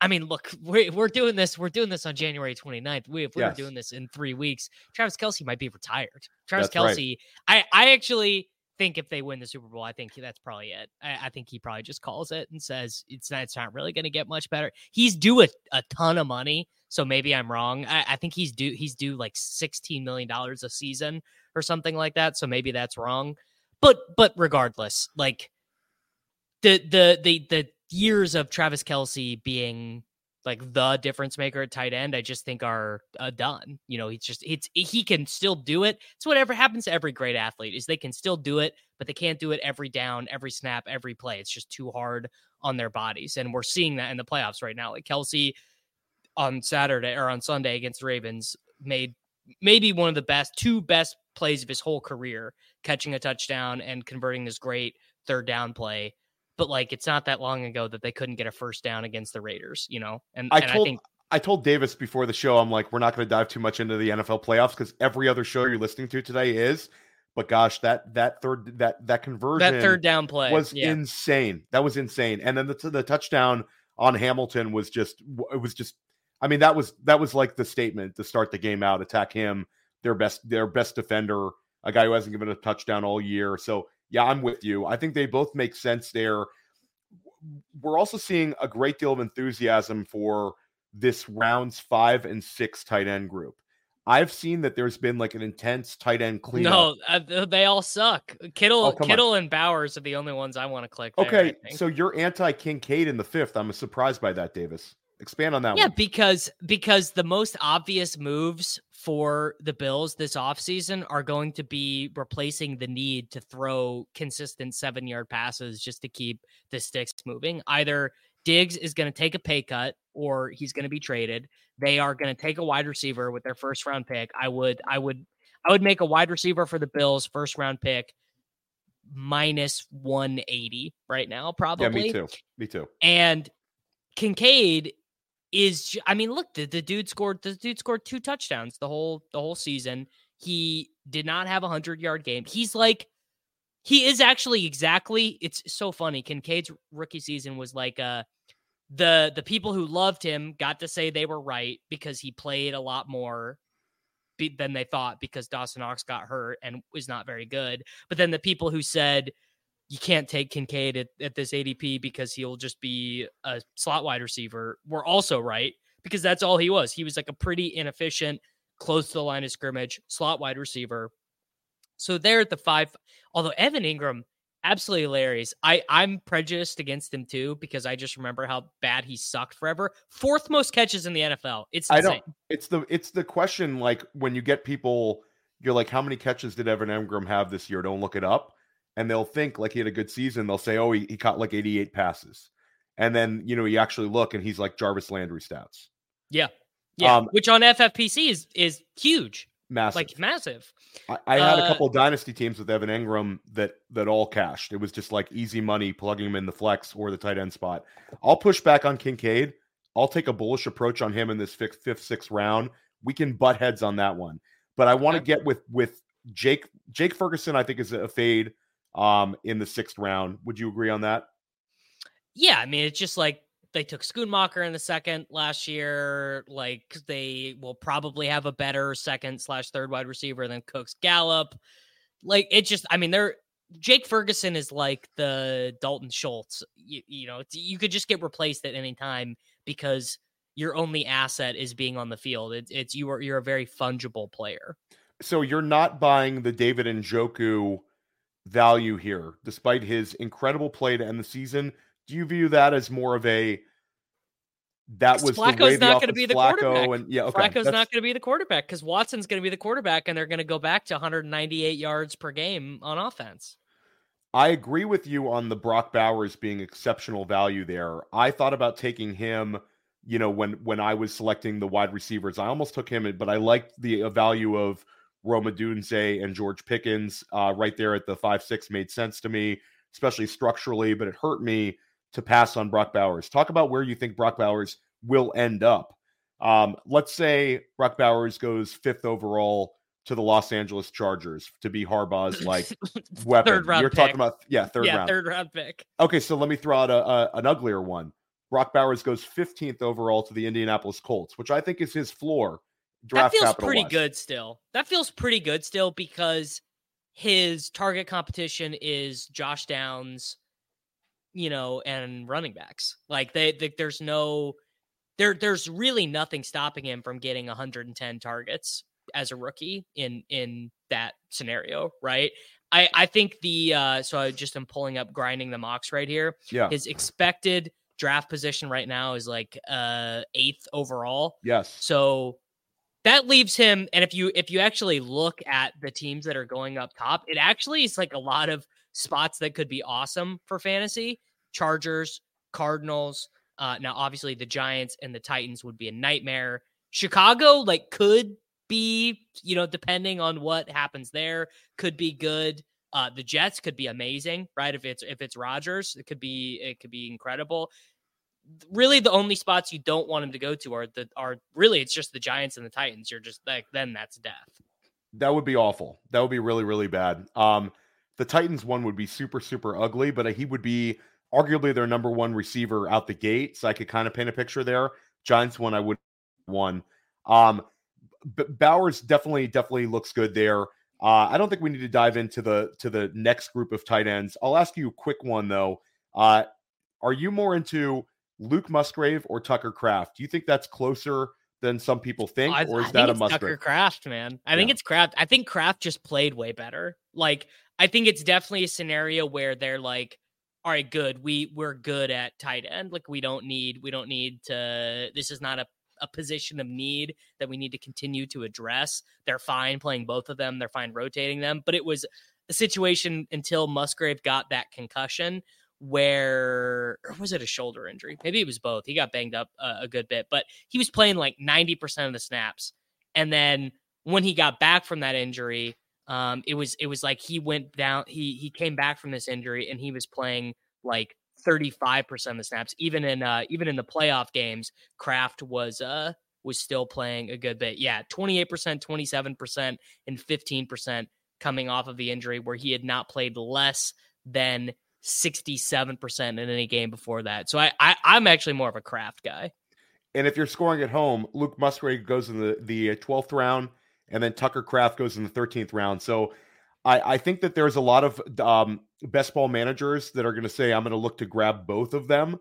I mean, look, we're, we're doing this. We're doing this on January 29th. We, if we yes. were doing this in three weeks, Travis Kelce might be retired. Travis that's Kelce, right. I, I actually think if they win the Super Bowl, I think that's probably it. I, I think he probably just calls it and says it's not, it's not really going to get much better. He's due a, a ton of money, so maybe I'm wrong. I, I think he's due he's due like 16 million dollars a season or something like that. So maybe that's wrong. But but regardless, like the the the the years of Travis Kelce being like the difference maker at tight end, I just think are uh, done. You know, he's just it's he can still do it. It's whatever happens to every great athlete is they can still do it, but they can't do it every down, every snap, every play. It's just too hard on their bodies, and we're seeing that in the playoffs right now. Like Kelce on Saturday or on Sunday against the Ravens made maybe one of the best, two best plays of his whole career, catching a touchdown and converting this great third down play but like it's not that long ago that they couldn't get a first down against the Raiders, you know. And I and told I, think, I told Davis before the show, I'm like, we're not going to dive too much into the NFL playoffs because every other show you're listening to today is. But gosh, that that third that that conversion that third down play was yeah. insane. That was insane. And then the the touchdown on Hamilton was just it was just. I mean, that was that was like the statement to start the game out. Attack him, their best their best defender, a guy who hasn't given a touchdown all year. So yeah, I'm with you. I think they both make sense there. We're also seeing a great deal of enthusiasm for this rounds five and six tight end group. I've seen that there's been like an intense tight end cleanup. No, uh, they all suck. Kittle, oh, Kittle, on. and Bowers are the only ones I want to click. There, okay, so you're anti Kincaid in the fifth. I'm surprised by that, Davis. Expand on that yeah, one. because because the most obvious moves for the Bills this offseason are going to be replacing the need to throw consistent 7-yard passes just to keep the sticks moving. Either Diggs is going to take a pay cut or he's going to be traded. They are going to take a wide receiver with their first round pick. I would I would I would make a wide receiver for the Bills first round pick minus 180 right now probably. Yeah, me too. Me too. And Kincaid is I mean, look, the, the dude scored the dude scored two touchdowns the whole the whole season. He did not have a hundred yard game. He's like he is actually exactly it's so funny. Kincaid's rookie season was like uh the the people who loved him got to say they were right because he played a lot more than they thought because Dawson Knox got hurt and was not very good. But then the people who said you can't take Kincaid at, at this ADP because he'll just be a slot wide receiver. We're also right because that's all he was. He was like a pretty inefficient, close to the line of scrimmage slot wide receiver. So there at the five, although Evan Engram, absolutely hilarious. I I'm prejudiced against him too because I just remember how bad he sucked forever. Fourth most catches in the NFL. It's insane. I don't. It's the it's the question like when you get people, you're like, how many catches did Evan Engram have this year? Don't look it up and they'll think like he had a good season. They'll say, oh, he, he caught like 88 passes. And then, you know, you actually look and he's like Jarvis Landry stats. Yeah. Yeah. Um, Which on FFPC is is huge. Massive. Like massive. I, I had uh, a couple dynasty teams with Evan Engram that that all cashed. It was just like easy money plugging him in the flex or the tight end spot. I'll push back on Kincaid. I'll take a bullish approach on him in this fifth, fifth sixth round. We can butt heads on that one. But I want to get with with Jake Jake Ferguson, I think is a fade um, in the sixth round. Would you agree on that? Yeah, I mean, it's just like they took Schoonmaker in the second last year. Like they will probably have a better second slash third wide receiver than Cooks Gallup. Like it just, I mean, they're Jake Ferguson is like the Dalton Schultz. You, you know, you could just get replaced at any time because your only asset is being on the field. It, it's you are you're a very fungible player. So you're not buying the David Njoku value here, despite his incredible play to end the season. Do you view that as more of a that was Flacco's the way not going to be the Flacco quarterback. and yeah, okay. Flacco's not going to be the quarterback because Watson's going to be the quarterback, and they're going to go back to 198 yards per game on offense. I agree with you on the Brock Bowers being exceptional value there. I thought about taking him, you know, when when I was selecting the wide receivers. I almost took him, but I liked the uh, value of Rome Odunze and George Pickens uh, right there at the five six made sense to me, especially structurally. But it hurt me to pass on Brock Bowers. Talk about where you think Brock Bowers will end up. Um, let's say Brock Bowers goes fifth overall to the Los Angeles Chargers to be Harbaugh's like weapon. Third round You're pick. talking about yeah, third yeah, round. third round pick. Okay, so let me throw out a, a an uglier one. Brock Bowers goes 15th overall to the Indianapolis Colts, which I think is his floor. That feels pretty wise. good still. That feels pretty good still because his target competition is Josh Downs, you know, and running backs. Like they, they there's no there there's really nothing stopping him from getting 110 targets as a rookie in in that scenario, right? I I think the uh so I just am pulling up grinding the mocks right here. Yeah. His expected draft position right now is like uh eighth overall. Yes. So that leaves him and if you if you actually look at the teams that are going up top, it actually is like a lot of spots that could be awesome for fantasy. Chargers, Cardinals, uh now obviously the Giants and the Titans would be a nightmare. Chicago like could be, you know, depending on what happens there, could be good. Uh, the Jets could be amazing, right? If it's if it's Rodgers it could be it could be incredible. Really, the only spots you don't want him to go to are the are really it's just the Giants and the Titans. You're just like then that's death. That would be awful. That would be really, really bad. Um, the Titans one would be super, super ugly, but he would be arguably their number one receiver out the gate. So I could kind of paint a picture there. Giants one, I would one. Um, but Bowers definitely, definitely looks good there. Uh, I don't think we need to dive into the to the next group of tight ends. I'll ask you a quick one though. Uh, are you more into Luke Musgrave or Tucker Kraft? Do you think that's closer than some people think, I, or is I that a Musgrave? Tucker Kraft, man. I think it's Kraft. I think Kraft just played way better. Like I think it's definitely a scenario where they're like, all right, good. We we're good at tight end. Like we don't need we don't need to. This is not a a position of need that we need to continue to address. They're fine playing both of them. They're fine rotating them. But it was a situation until Musgrave got that concussion where or was it a shoulder injury? Maybe it was both. He got banged up a, a good bit, but he was playing like 90% of the snaps. And then when he got back from that injury, um, it was it was like he went down, he he came back from this injury and he was playing like 35% of the snaps. Even in uh even in the playoff games, Kraft was uh was still playing a good bit. Yeah, 28%, 27%, and 15% coming off of the injury where he had not played less than 67% in any game before that. So I, I I'm actually more of a Kraft guy. And if you're scoring at home, Luke Musgrave goes in the the twelfth round, and then Tucker Kraft goes in the thirteenth round. So I, I think that there's a lot of um, best ball managers that are going to say I'm going to look to grab both of them.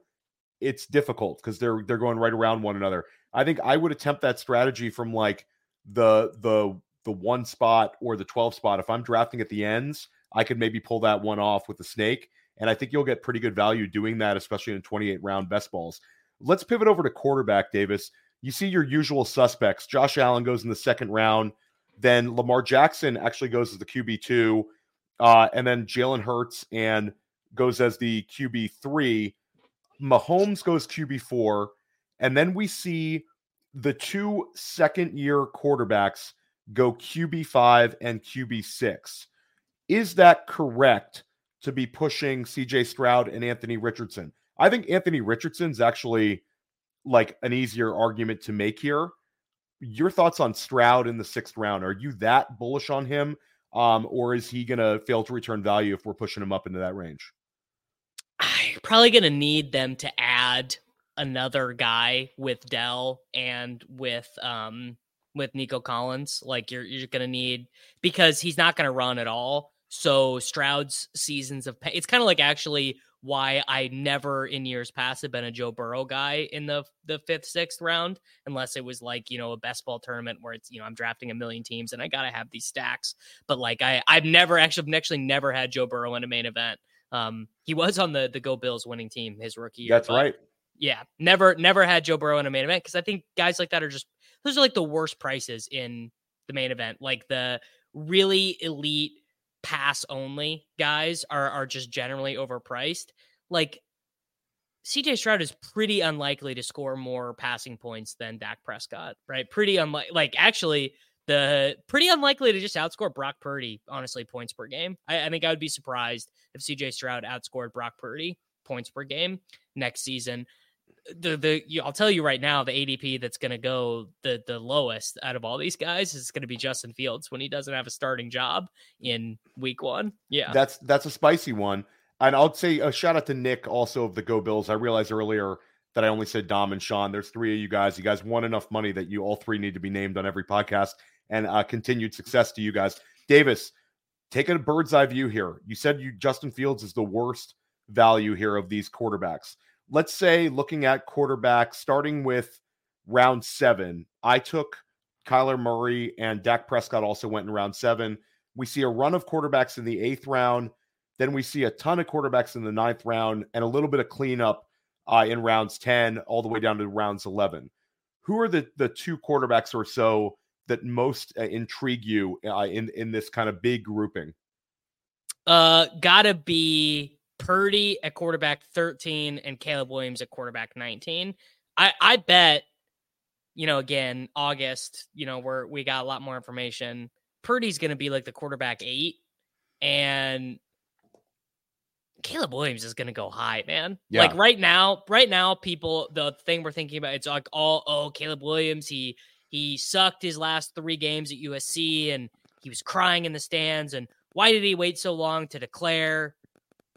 It's difficult because they're they're going right around one another. I think I would attempt that strategy from like the the the one spot or the 12 spot. If I'm drafting at the ends, I could maybe pull that one off with the snake. And I think you'll get pretty good value doing that, especially in 28 round best balls. Let's pivot over to quarterback, Davis. You see your usual suspects. Josh Allen goes in the second round. Then Lamar Jackson actually goes as the QB2. Uh, and then Jalen Hurts and goes as the QB3. Mahomes goes QB4. And then we see the two second year quarterbacks go QB5 and QB6. Is that correct to be pushing CJ Stroud and Anthony Richardson? I think Anthony Richardson's actually like an easier argument to make here. Your thoughts on Stroud in the sixth round? Are you that bullish on him? Um, or is he going to fail to return value if we're pushing him up into that range? I'm probably going to need them to add another guy with Dell and with um with Nico Collins. Like you're you're going to need because he's not going to run at all. So Stroud's seasons of pay, it's kind of like actually why I never in years past have been a Joe Burrow guy in the the fifth, sixth round, unless it was like, you know, a best ball tournament where it's, you know, I'm drafting a million teams and I gotta have these stacks. But like I I've never actually actually never had Joe Burrow in a main event. Um he was on the the Go Bills winning team his rookie year. That's right. Yeah, never, never had Joe Burrow in a main event because I think guys like that are just those are like the worst prices in the main event. Like the really elite pass only guys are are just generally overpriced. Like CJ Stroud is pretty unlikely to score more passing points than Dak Prescott, right? Pretty unlikely. Like actually, the pretty unlikely to just outscore Brock Purdy. Honestly, points per game. I, I think I would be surprised if CJ Stroud outscored Brock Purdy points per game next season the the I'll tell you right now, the ADP that's going to go the the lowest out of all these guys is going to be Justin Fields when he doesn't have a starting job in Week One. Yeah, that's that's a spicy one. And I'll say a shout out to Nick also of the Go Bills. I realized earlier that I only said Dom and Sean. There's three of you guys. You guys won enough money that you all three need to be named on every podcast. And uh, continued success to you guys. Davis, take a bird's eye view here. You said you Justin Fields is the worst value here of these quarterbacks let's say looking at quarterback, starting with round seven, I took Kyler Murray and Dak Prescott also went in round seven. We see a run of quarterbacks in the eighth round. Then we see a ton of quarterbacks in the ninth round and a little bit of cleanup uh, in rounds 10 all the way down to rounds 11. Who are the, the two quarterbacks or so that most uh, intrigue you uh, in, in this kind of big grouping? Uh, gotta be Purdy at quarterback 13 and Caleb Williams at quarterback 19. I, I bet, you know, again, August, you know, where we got a lot more information. Purdy's going to be like the quarterback eight, and Caleb Williams is going to go high, man. Yeah. Like right now, right now, people, the thing we're thinking about, it's like all, oh, Caleb Williams, he he sucked his last three games at USC, and he was crying in the stands, and why did he wait so long to declare?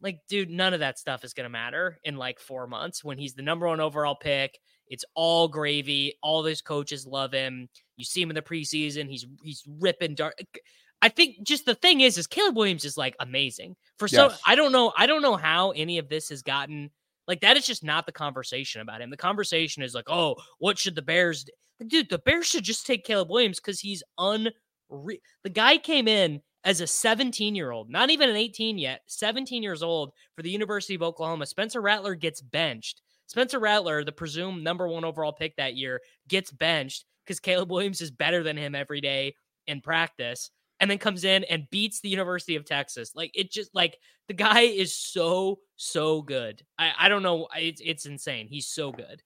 Like, dude, none of that stuff is going to matter in like four months when he's the number one overall pick. It's all gravy. All those coaches love him. You see him in the preseason. He's he's ripping dark. Uh, I think just the thing is, is Caleb Williams is like amazing for so. Yes. I don't know. I don't know how any of this has gotten like that. Is just not the conversation about him. The conversation is like, oh, what should the Bears? do? Dude, the Bears should just take Caleb Williams because he's unreal. The guy came in as a 17 year old, not even an 18 yet, 17 years old for the University of Oklahoma. Spencer Rattler gets benched. Spencer Rattler, the presumed number one overall pick that year, gets benched because Caleb Williams is better than him every day in practice and then comes in and beats the University of Texas. Like it just like the guy is so, so good. I, I don't know. It's, it's insane. He's so good.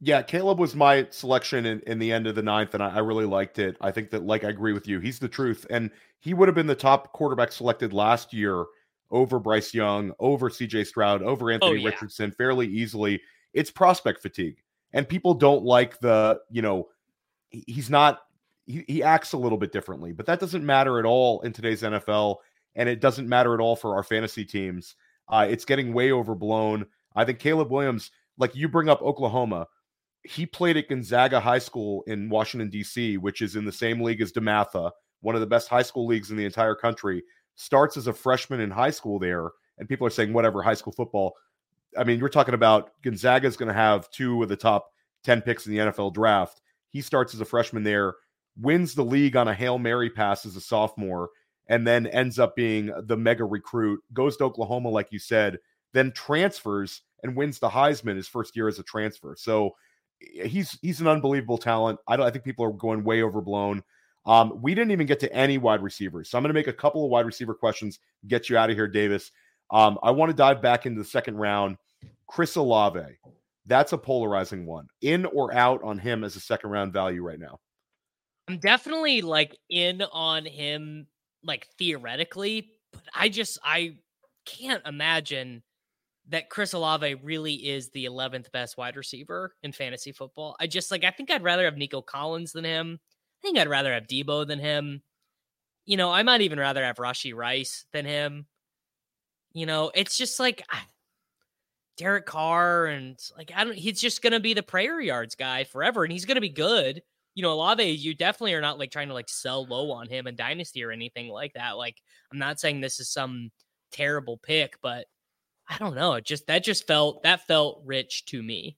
Yeah, Caleb was my selection in, in the end of the ninth, and I, I, really liked it. I think that, like, I agree with you. He's the truth. And he would have been the top quarterback selected last year over Bryce Young, over CJ Stroud, over Anthony oh, yeah. Richardson fairly easily. It's prospect fatigue. And people don't like the, you know, he's not, he, he acts a little bit differently, but that doesn't matter at all in today's NFL. And it doesn't matter at all for our fantasy teams. Uh, it's getting way overblown. I think Caleb Williams, like you bring up Oklahoma, he played at Gonzaga High School in Washington, D.C., which is in the same league as DeMatha, one of the best high school leagues in the entire country. Starts as a freshman in high school there. And people are saying, whatever, high school football. I mean, you're talking about Gonzaga is going to have two of the top 10 picks in the NFL draft. He starts as a freshman there, wins the league on a Hail Mary pass as a sophomore, and then ends up being the mega recruit, goes to Oklahoma, like you said, then transfers and wins the Heisman his first year as a transfer. So, he's he's an unbelievable talent. I don't. I think people are going way overblown. Um, we didn't even get to any wide receivers, so I'm going to make a couple of wide receiver questions. Get you out of here, Davis. Um, I want to dive back into the second round. Chris Olave, that's a polarizing one. In or out on him as a second round value right now? I'm definitely like in on him, like theoretically, but I just I can't imagine that Chris Olave really is the 11th best wide receiver in fantasy football. I just like, I think I'd rather have Nico Collins than him. I think I'd rather have Debo than him. You know, I might even rather have Rashee Rice than him. You know, it's just like Derek Carr and like, I don't, he's just going to be the prayer yards guy forever and he's going to be good. You know, Olave, you definitely are not like trying to like sell low on him in Dynasty or anything like that. Like, I'm not saying this is some terrible pick, but I don't know. It just that just felt that felt rich to me.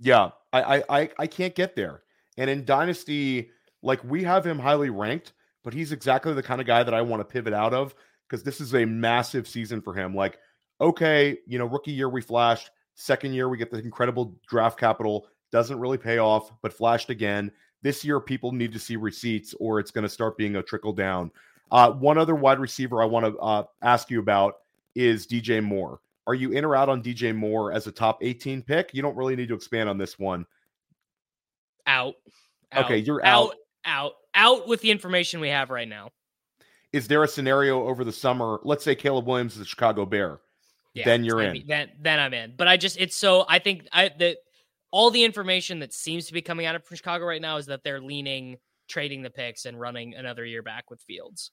Yeah, I I I can't get there. And in Dynasty, like we have him highly ranked, but he's exactly the kind of guy that I want to pivot out of because this is a massive season for him. Like, okay, you know, rookie year we flashed, Second year, we get the incredible draft capital. Doesn't really pay off, but flashed again. This year, people need to see receipts, or it's going to start being a trickle down. Uh, one other wide receiver I want to uh, ask you about is DJ Moore. Are you in or out on DJ Moore as a top 18 pick? You don't really need to expand on this one. Out. out okay, you're out. Out. Out. Out with the information we have right now. Is there a scenario over the summer? Let's say Caleb Williams is a Chicago Bear. Yeah, then you're in. Be, then then I'm in. But I just it's so I think I that all the information that seems to be coming out of Chicago right now is that they're leaning trading the picks and running another year back with Fields.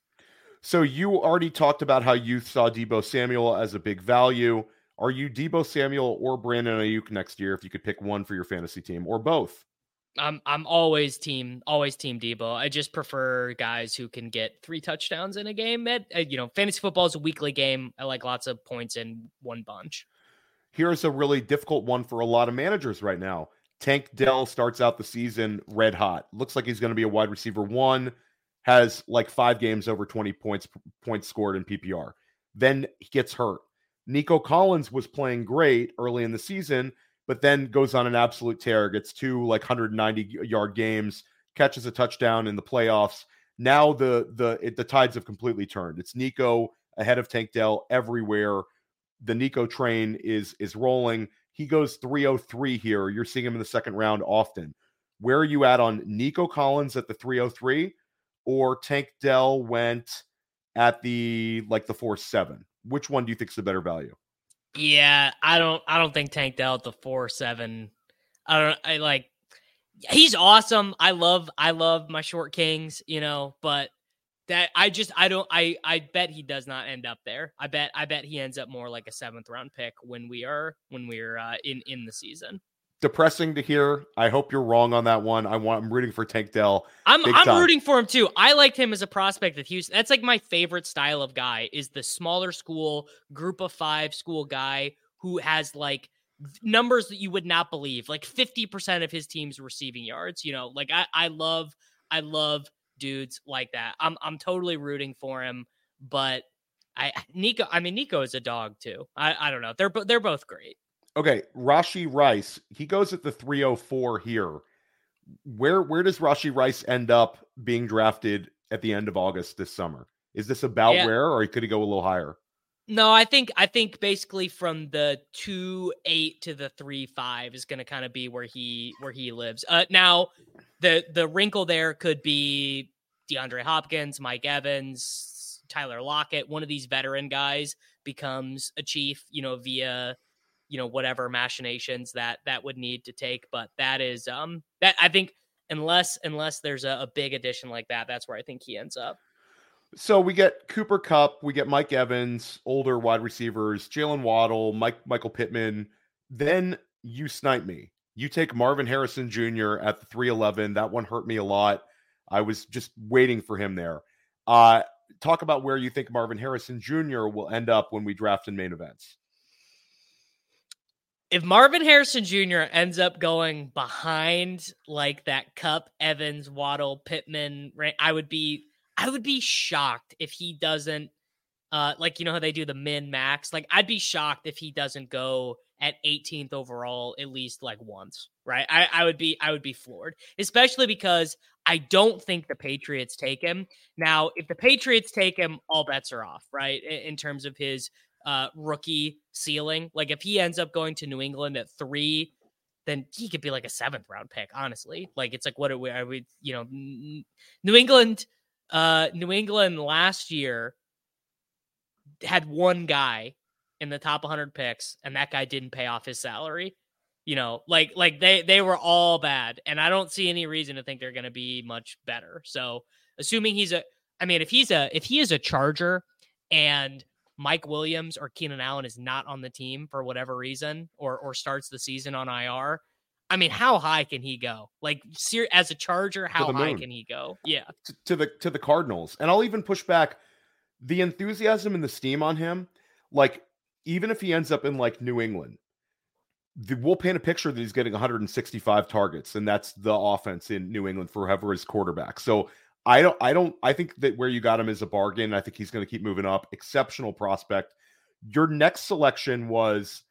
So you already talked about how you saw Debo Samuel as a big value. Are you Debo Samuel or Brandon Aiyuk next year if you could pick one for your fantasy team or both? I'm I'm always team always team Debo. I just prefer guys who can get three touchdowns in a game. At, you know, fantasy football is a weekly game. I like lots of points in one bunch. Here's a really difficult one for a lot of managers right now. Tank Dell starts out the season red hot. Looks like he's going to be a wide receiver one has like five games over 20 points points scored in PPR. Then he gets hurt. Nico Collins was playing great early in the season, but then goes on an absolute tear, gets two like 190 yard games, catches a touchdown in the playoffs. Now the the it, the tides have completely turned. It's Nico ahead of Tank Dell everywhere. The Nico train is is rolling. He goes 303 here. You're seeing him in the second round often. Where are you at on Nico Collins at the 303? Or Tank Dell went at the like the four seven? Which one do you think is the better value? Yeah, I don't I don't think Tank Dell at the four seven. I don't I like he's awesome. I love I love my short kings, you know, but that I just I don't I I bet he does not end up there. I bet I bet he ends up more like a seventh round pick when we are when we're uh, in in the season depressing to hear. I hope you're wrong on that one. I want I'm rooting for Tank Dell. I'm I'm time. rooting for him too. I liked him as a prospect at Houston. That's like my favorite style of guy is the smaller school, group of 5 school guy who has like numbers that you would not believe. Like 50% of his team's receiving yards, you know. Like I I love I love dudes like that. I'm I'm totally rooting for him, but I Nico I mean Nico is a dog too. I I don't know. They're they're both great. Okay, Rashee Rice, he goes at the 304 here. Where where does Rashee Rice end up being drafted at the end of August this summer? Is this about yeah. where or could he go a little higher? No, I think I think basically from the two eight to the three five is going to kind of be where he where he lives. Uh, now, the the wrinkle there could be DeAndre Hopkins, Mike Evans, Tyler Lockett. One of these veteran guys becomes a chief, you know, via you know whatever machinations that that would need to take but that is um that i think unless unless there's a, a big addition like that that's where i think he ends up so we get Cooper Kupp we get Mike Evans, older wide receivers, Jaylen Waddle, Mike Michael Pittman. Then you snipe me. You take Marvin Harrison Jr. at the 311. That one hurt me a lot. I was just waiting for him there. Uh, talk about where you think Marvin Harrison Jr. will end up when we draft in main events if Marvin Harrison Jr. ends up going behind like that Kupp, Evans, Waddle, Pittman, I would be I would be shocked if he doesn't uh like you know how they do the min max. Like I'd be shocked if he doesn't go at 18th overall at least like once, right? I, I would be I would be floored, especially because I don't think the Patriots take him. Now, if the Patriots take him, all bets are off, right? In, in terms of his uh, rookie ceiling. Like if he ends up going to New England at three, then he could be like a seventh round pick. Honestly, like it's like what are we? Are we you know, New England, uh, New England last year had one guy in the top 100 picks, and that guy didn't pay off his salary. You know, like like they they were all bad, and I don't see any reason to think they're going to be much better. So, assuming he's a, I mean, if he's a if he is a Charger and Mike Williams or Keenan Allen is not on the team for whatever reason or or starts the season on IR, I mean, how high can he go? Like as a Charger, how high can he go? Yeah. To, to, the to the Cardinals. And I'll even push back the enthusiasm and the steam on him. Like even if he ends up in like New England, the, we'll paint a picture that he's getting 165 targets and that's the offense in New England for whoever is quarterback. So I don't I don't I think that where you got him is a bargain. I think he's going to keep moving up. Exceptional prospect. Your next selection was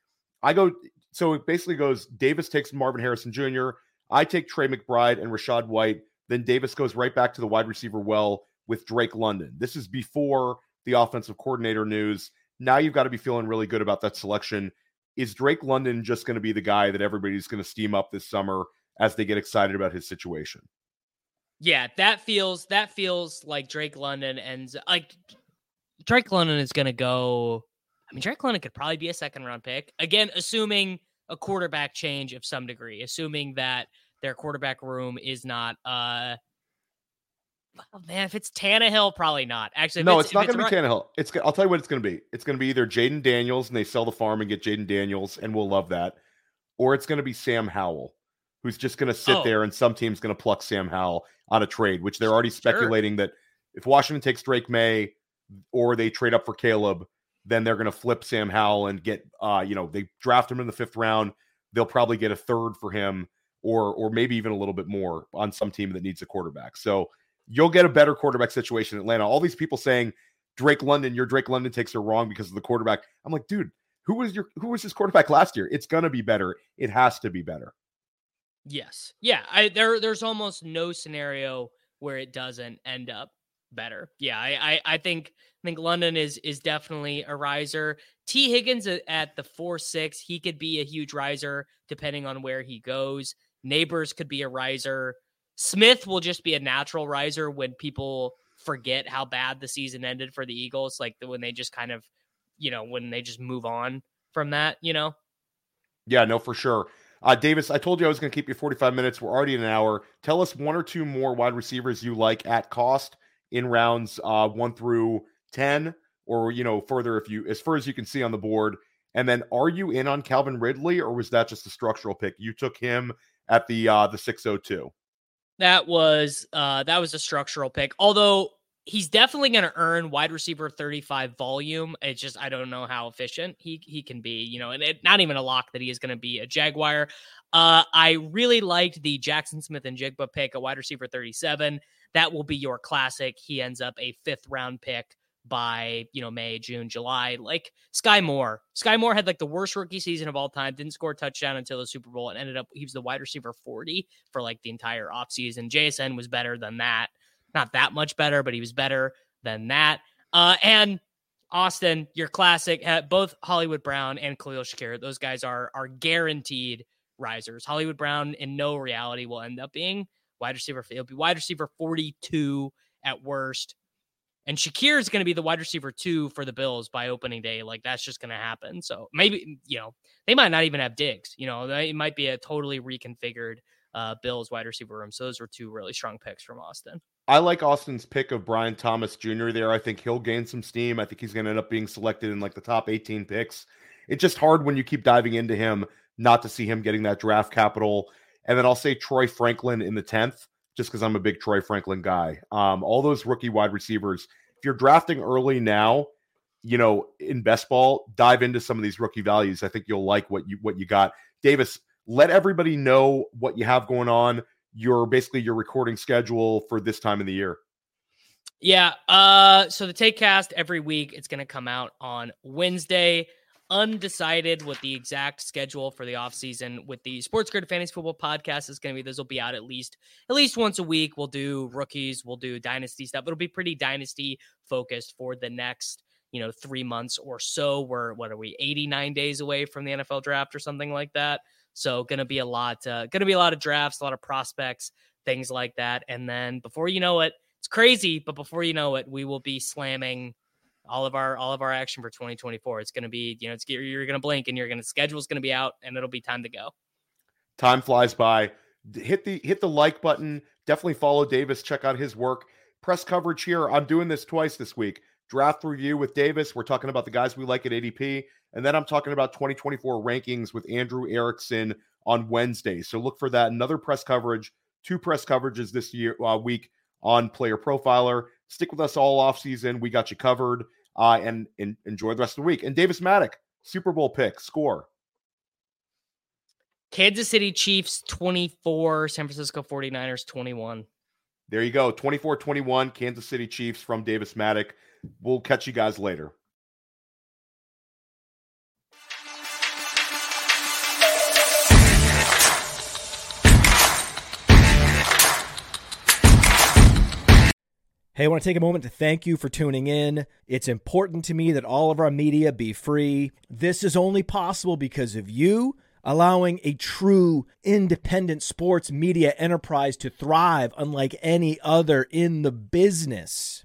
I go So it basically goes Davis takes Marvin Harrison Jr., I take Trey McBride and Rachaad White. Then Davis goes right back to the wide receiver well with Drake London. This is before the offensive coordinator news. Now you've got to be feeling really good about that selection. Is Drake London just going to be the guy that everybody's going to steam up this summer as they get excited about his situation? Yeah, that feels that feels like Drake London and like Drake London is going to go. I mean, Drake London could probably be a second round pick again, assuming a quarterback change of some degree, assuming that their quarterback room is not. uh Oh, man, if it's Tannehill, probably not. Actually, no, it's, it's not going to be Tannehill. It's I'll tell you what it's going to be. It's going to be either Jayden Daniels and they sell the farm and get Jayden Daniels, and we'll love that, or it's going to be Sam Howell, who's just going to sit oh. there and some team's going to pluck Sam Howell on a trade, which they're already speculating sure. that if Washington takes Drake Maye or they trade up for Caleb, then they're going to flip Sam Howell and get, uh, you know, they draft him in the fifth round. They'll probably get a third for him, or or maybe even a little bit more on some team that needs a quarterback. So you'll get a better quarterback situation in Atlanta. All these people saying Drake London, your Drake London takes are wrong because of the quarterback. I'm like, dude, who was your who was his quarterback last year? It's gonna be better. It has to be better. Yes. Yeah. I there there's almost no scenario where it doesn't end up better. Yeah, I, I, I think I think London is is definitely a riser. Tee Higgins at the four six, he could be a huge riser depending on where he goes. Nabers could be a riser. Smith will just be a natural riser when people forget how bad the season ended for the Eagles, like when they just kind of, you know, when they just move on from that, you know. Yeah, no, for sure. Uh, Davis, I told you I was going to keep you 45 minutes. We're already in an hour. Tell us one or two more wide receivers you like at cost in rounds uh, one through 10, or, you know, further if you, as far as you can see on the board. And then are you in on Calvin Ridley or was that just a structural pick? You took him at the, uh, the 602. That was, uh, that was a structural pick. Although he's definitely going to earn wide receiver 35 volume. It's just I don't know how efficient he he can be, you know, and it, not even a lock that he is going to be a Jaguar. Uh, I really liked the Jaxon Smith-Njigba pick, a wide receiver 37 that will be your classic. He ends up a fifth round pick by you know May, June, July. Like Skyy Moore. Skyy Moore had like the worst rookie season of all time, didn't score a touchdown until the Super Bowl and ended up he was the wide receiver 40 for like the entire offseason. JSN was better than that. Not that much better, but he was better than that. Uh and Austin, your classic, both Hollywood Brown and Khalil Shakir, those guys are are guaranteed risers. Hollywood Brown in no reality will end up being wide receiver. He'll be wide receiver 42 at worst. And Shakir is going to be the wide receiver two for the Bills by opening day. Like that's just going to happen. So maybe, you know, they might not even have Diggs. You know, it might be a totally reconfigured uh, Bills wide receiver room. So those were two really strong picks from Austin. I like Austin's pick of Brian Thomas Jr. there. I think he'll gain some steam. I think he's going to end up being selected in like the top 18 picks. It's just hard when you keep diving into him not to see him getting that draft capital and then I'll say Troy Franklin in the 10th, just because I'm a big Troy Franklin guy. Um, all those rookie wide receivers, if you're drafting early now, you know, in best ball, dive into some of these rookie values. I think you'll like what you what you got. Davis, let everybody know what you have going on. Your basically your recording schedule for this time of the year. Yeah. Uh so the take cast every week, it's gonna come out on Wednesday undecided what the exact schedule for the offseason with the sports grid fantasy football podcast is going to be this will be out at least at least once a week we'll do rookies we'll do dynasty stuff it'll be pretty dynasty focused for the next you know three months or so we're what are we 89 days away from the nfl draft or something like that so to be a lot uh, to be a lot of drafts a lot of prospects things like that and then before you know it it's crazy but before you know it we will be slamming all of our all of our action for 2024. It's to be, you know, it's you're to blink and you're to schedule's to be out and it'll be time to go. Time flies by. Hit the hit the like button. Definitely follow Davis. Check out his work. Press coverage here. I'm doing this twice this week. Draft review with Davis. We're talking about the guys we like at ADP, and then I'm talking about 2024 rankings with Andrew Erickson on Wednesday. So look for that. Another press coverage. Two press coverages this year uh, week on Player Profiler. Stick with us all off season. We got you covered uh, and, and enjoy the rest of the week. And Davis Mattek, Super Bowl pick, score. Kansas City Chiefs 24, San Francisco 49ers 21. There you go. 24 21, Kansas City Chiefs from Davis Mattek. We'll catch you guys later. Hey, I want to take a moment to thank you for tuning in. It's important to me that all of our media be free. This is only possible because of you allowing a true independent sports media enterprise to thrive unlike any other in the business.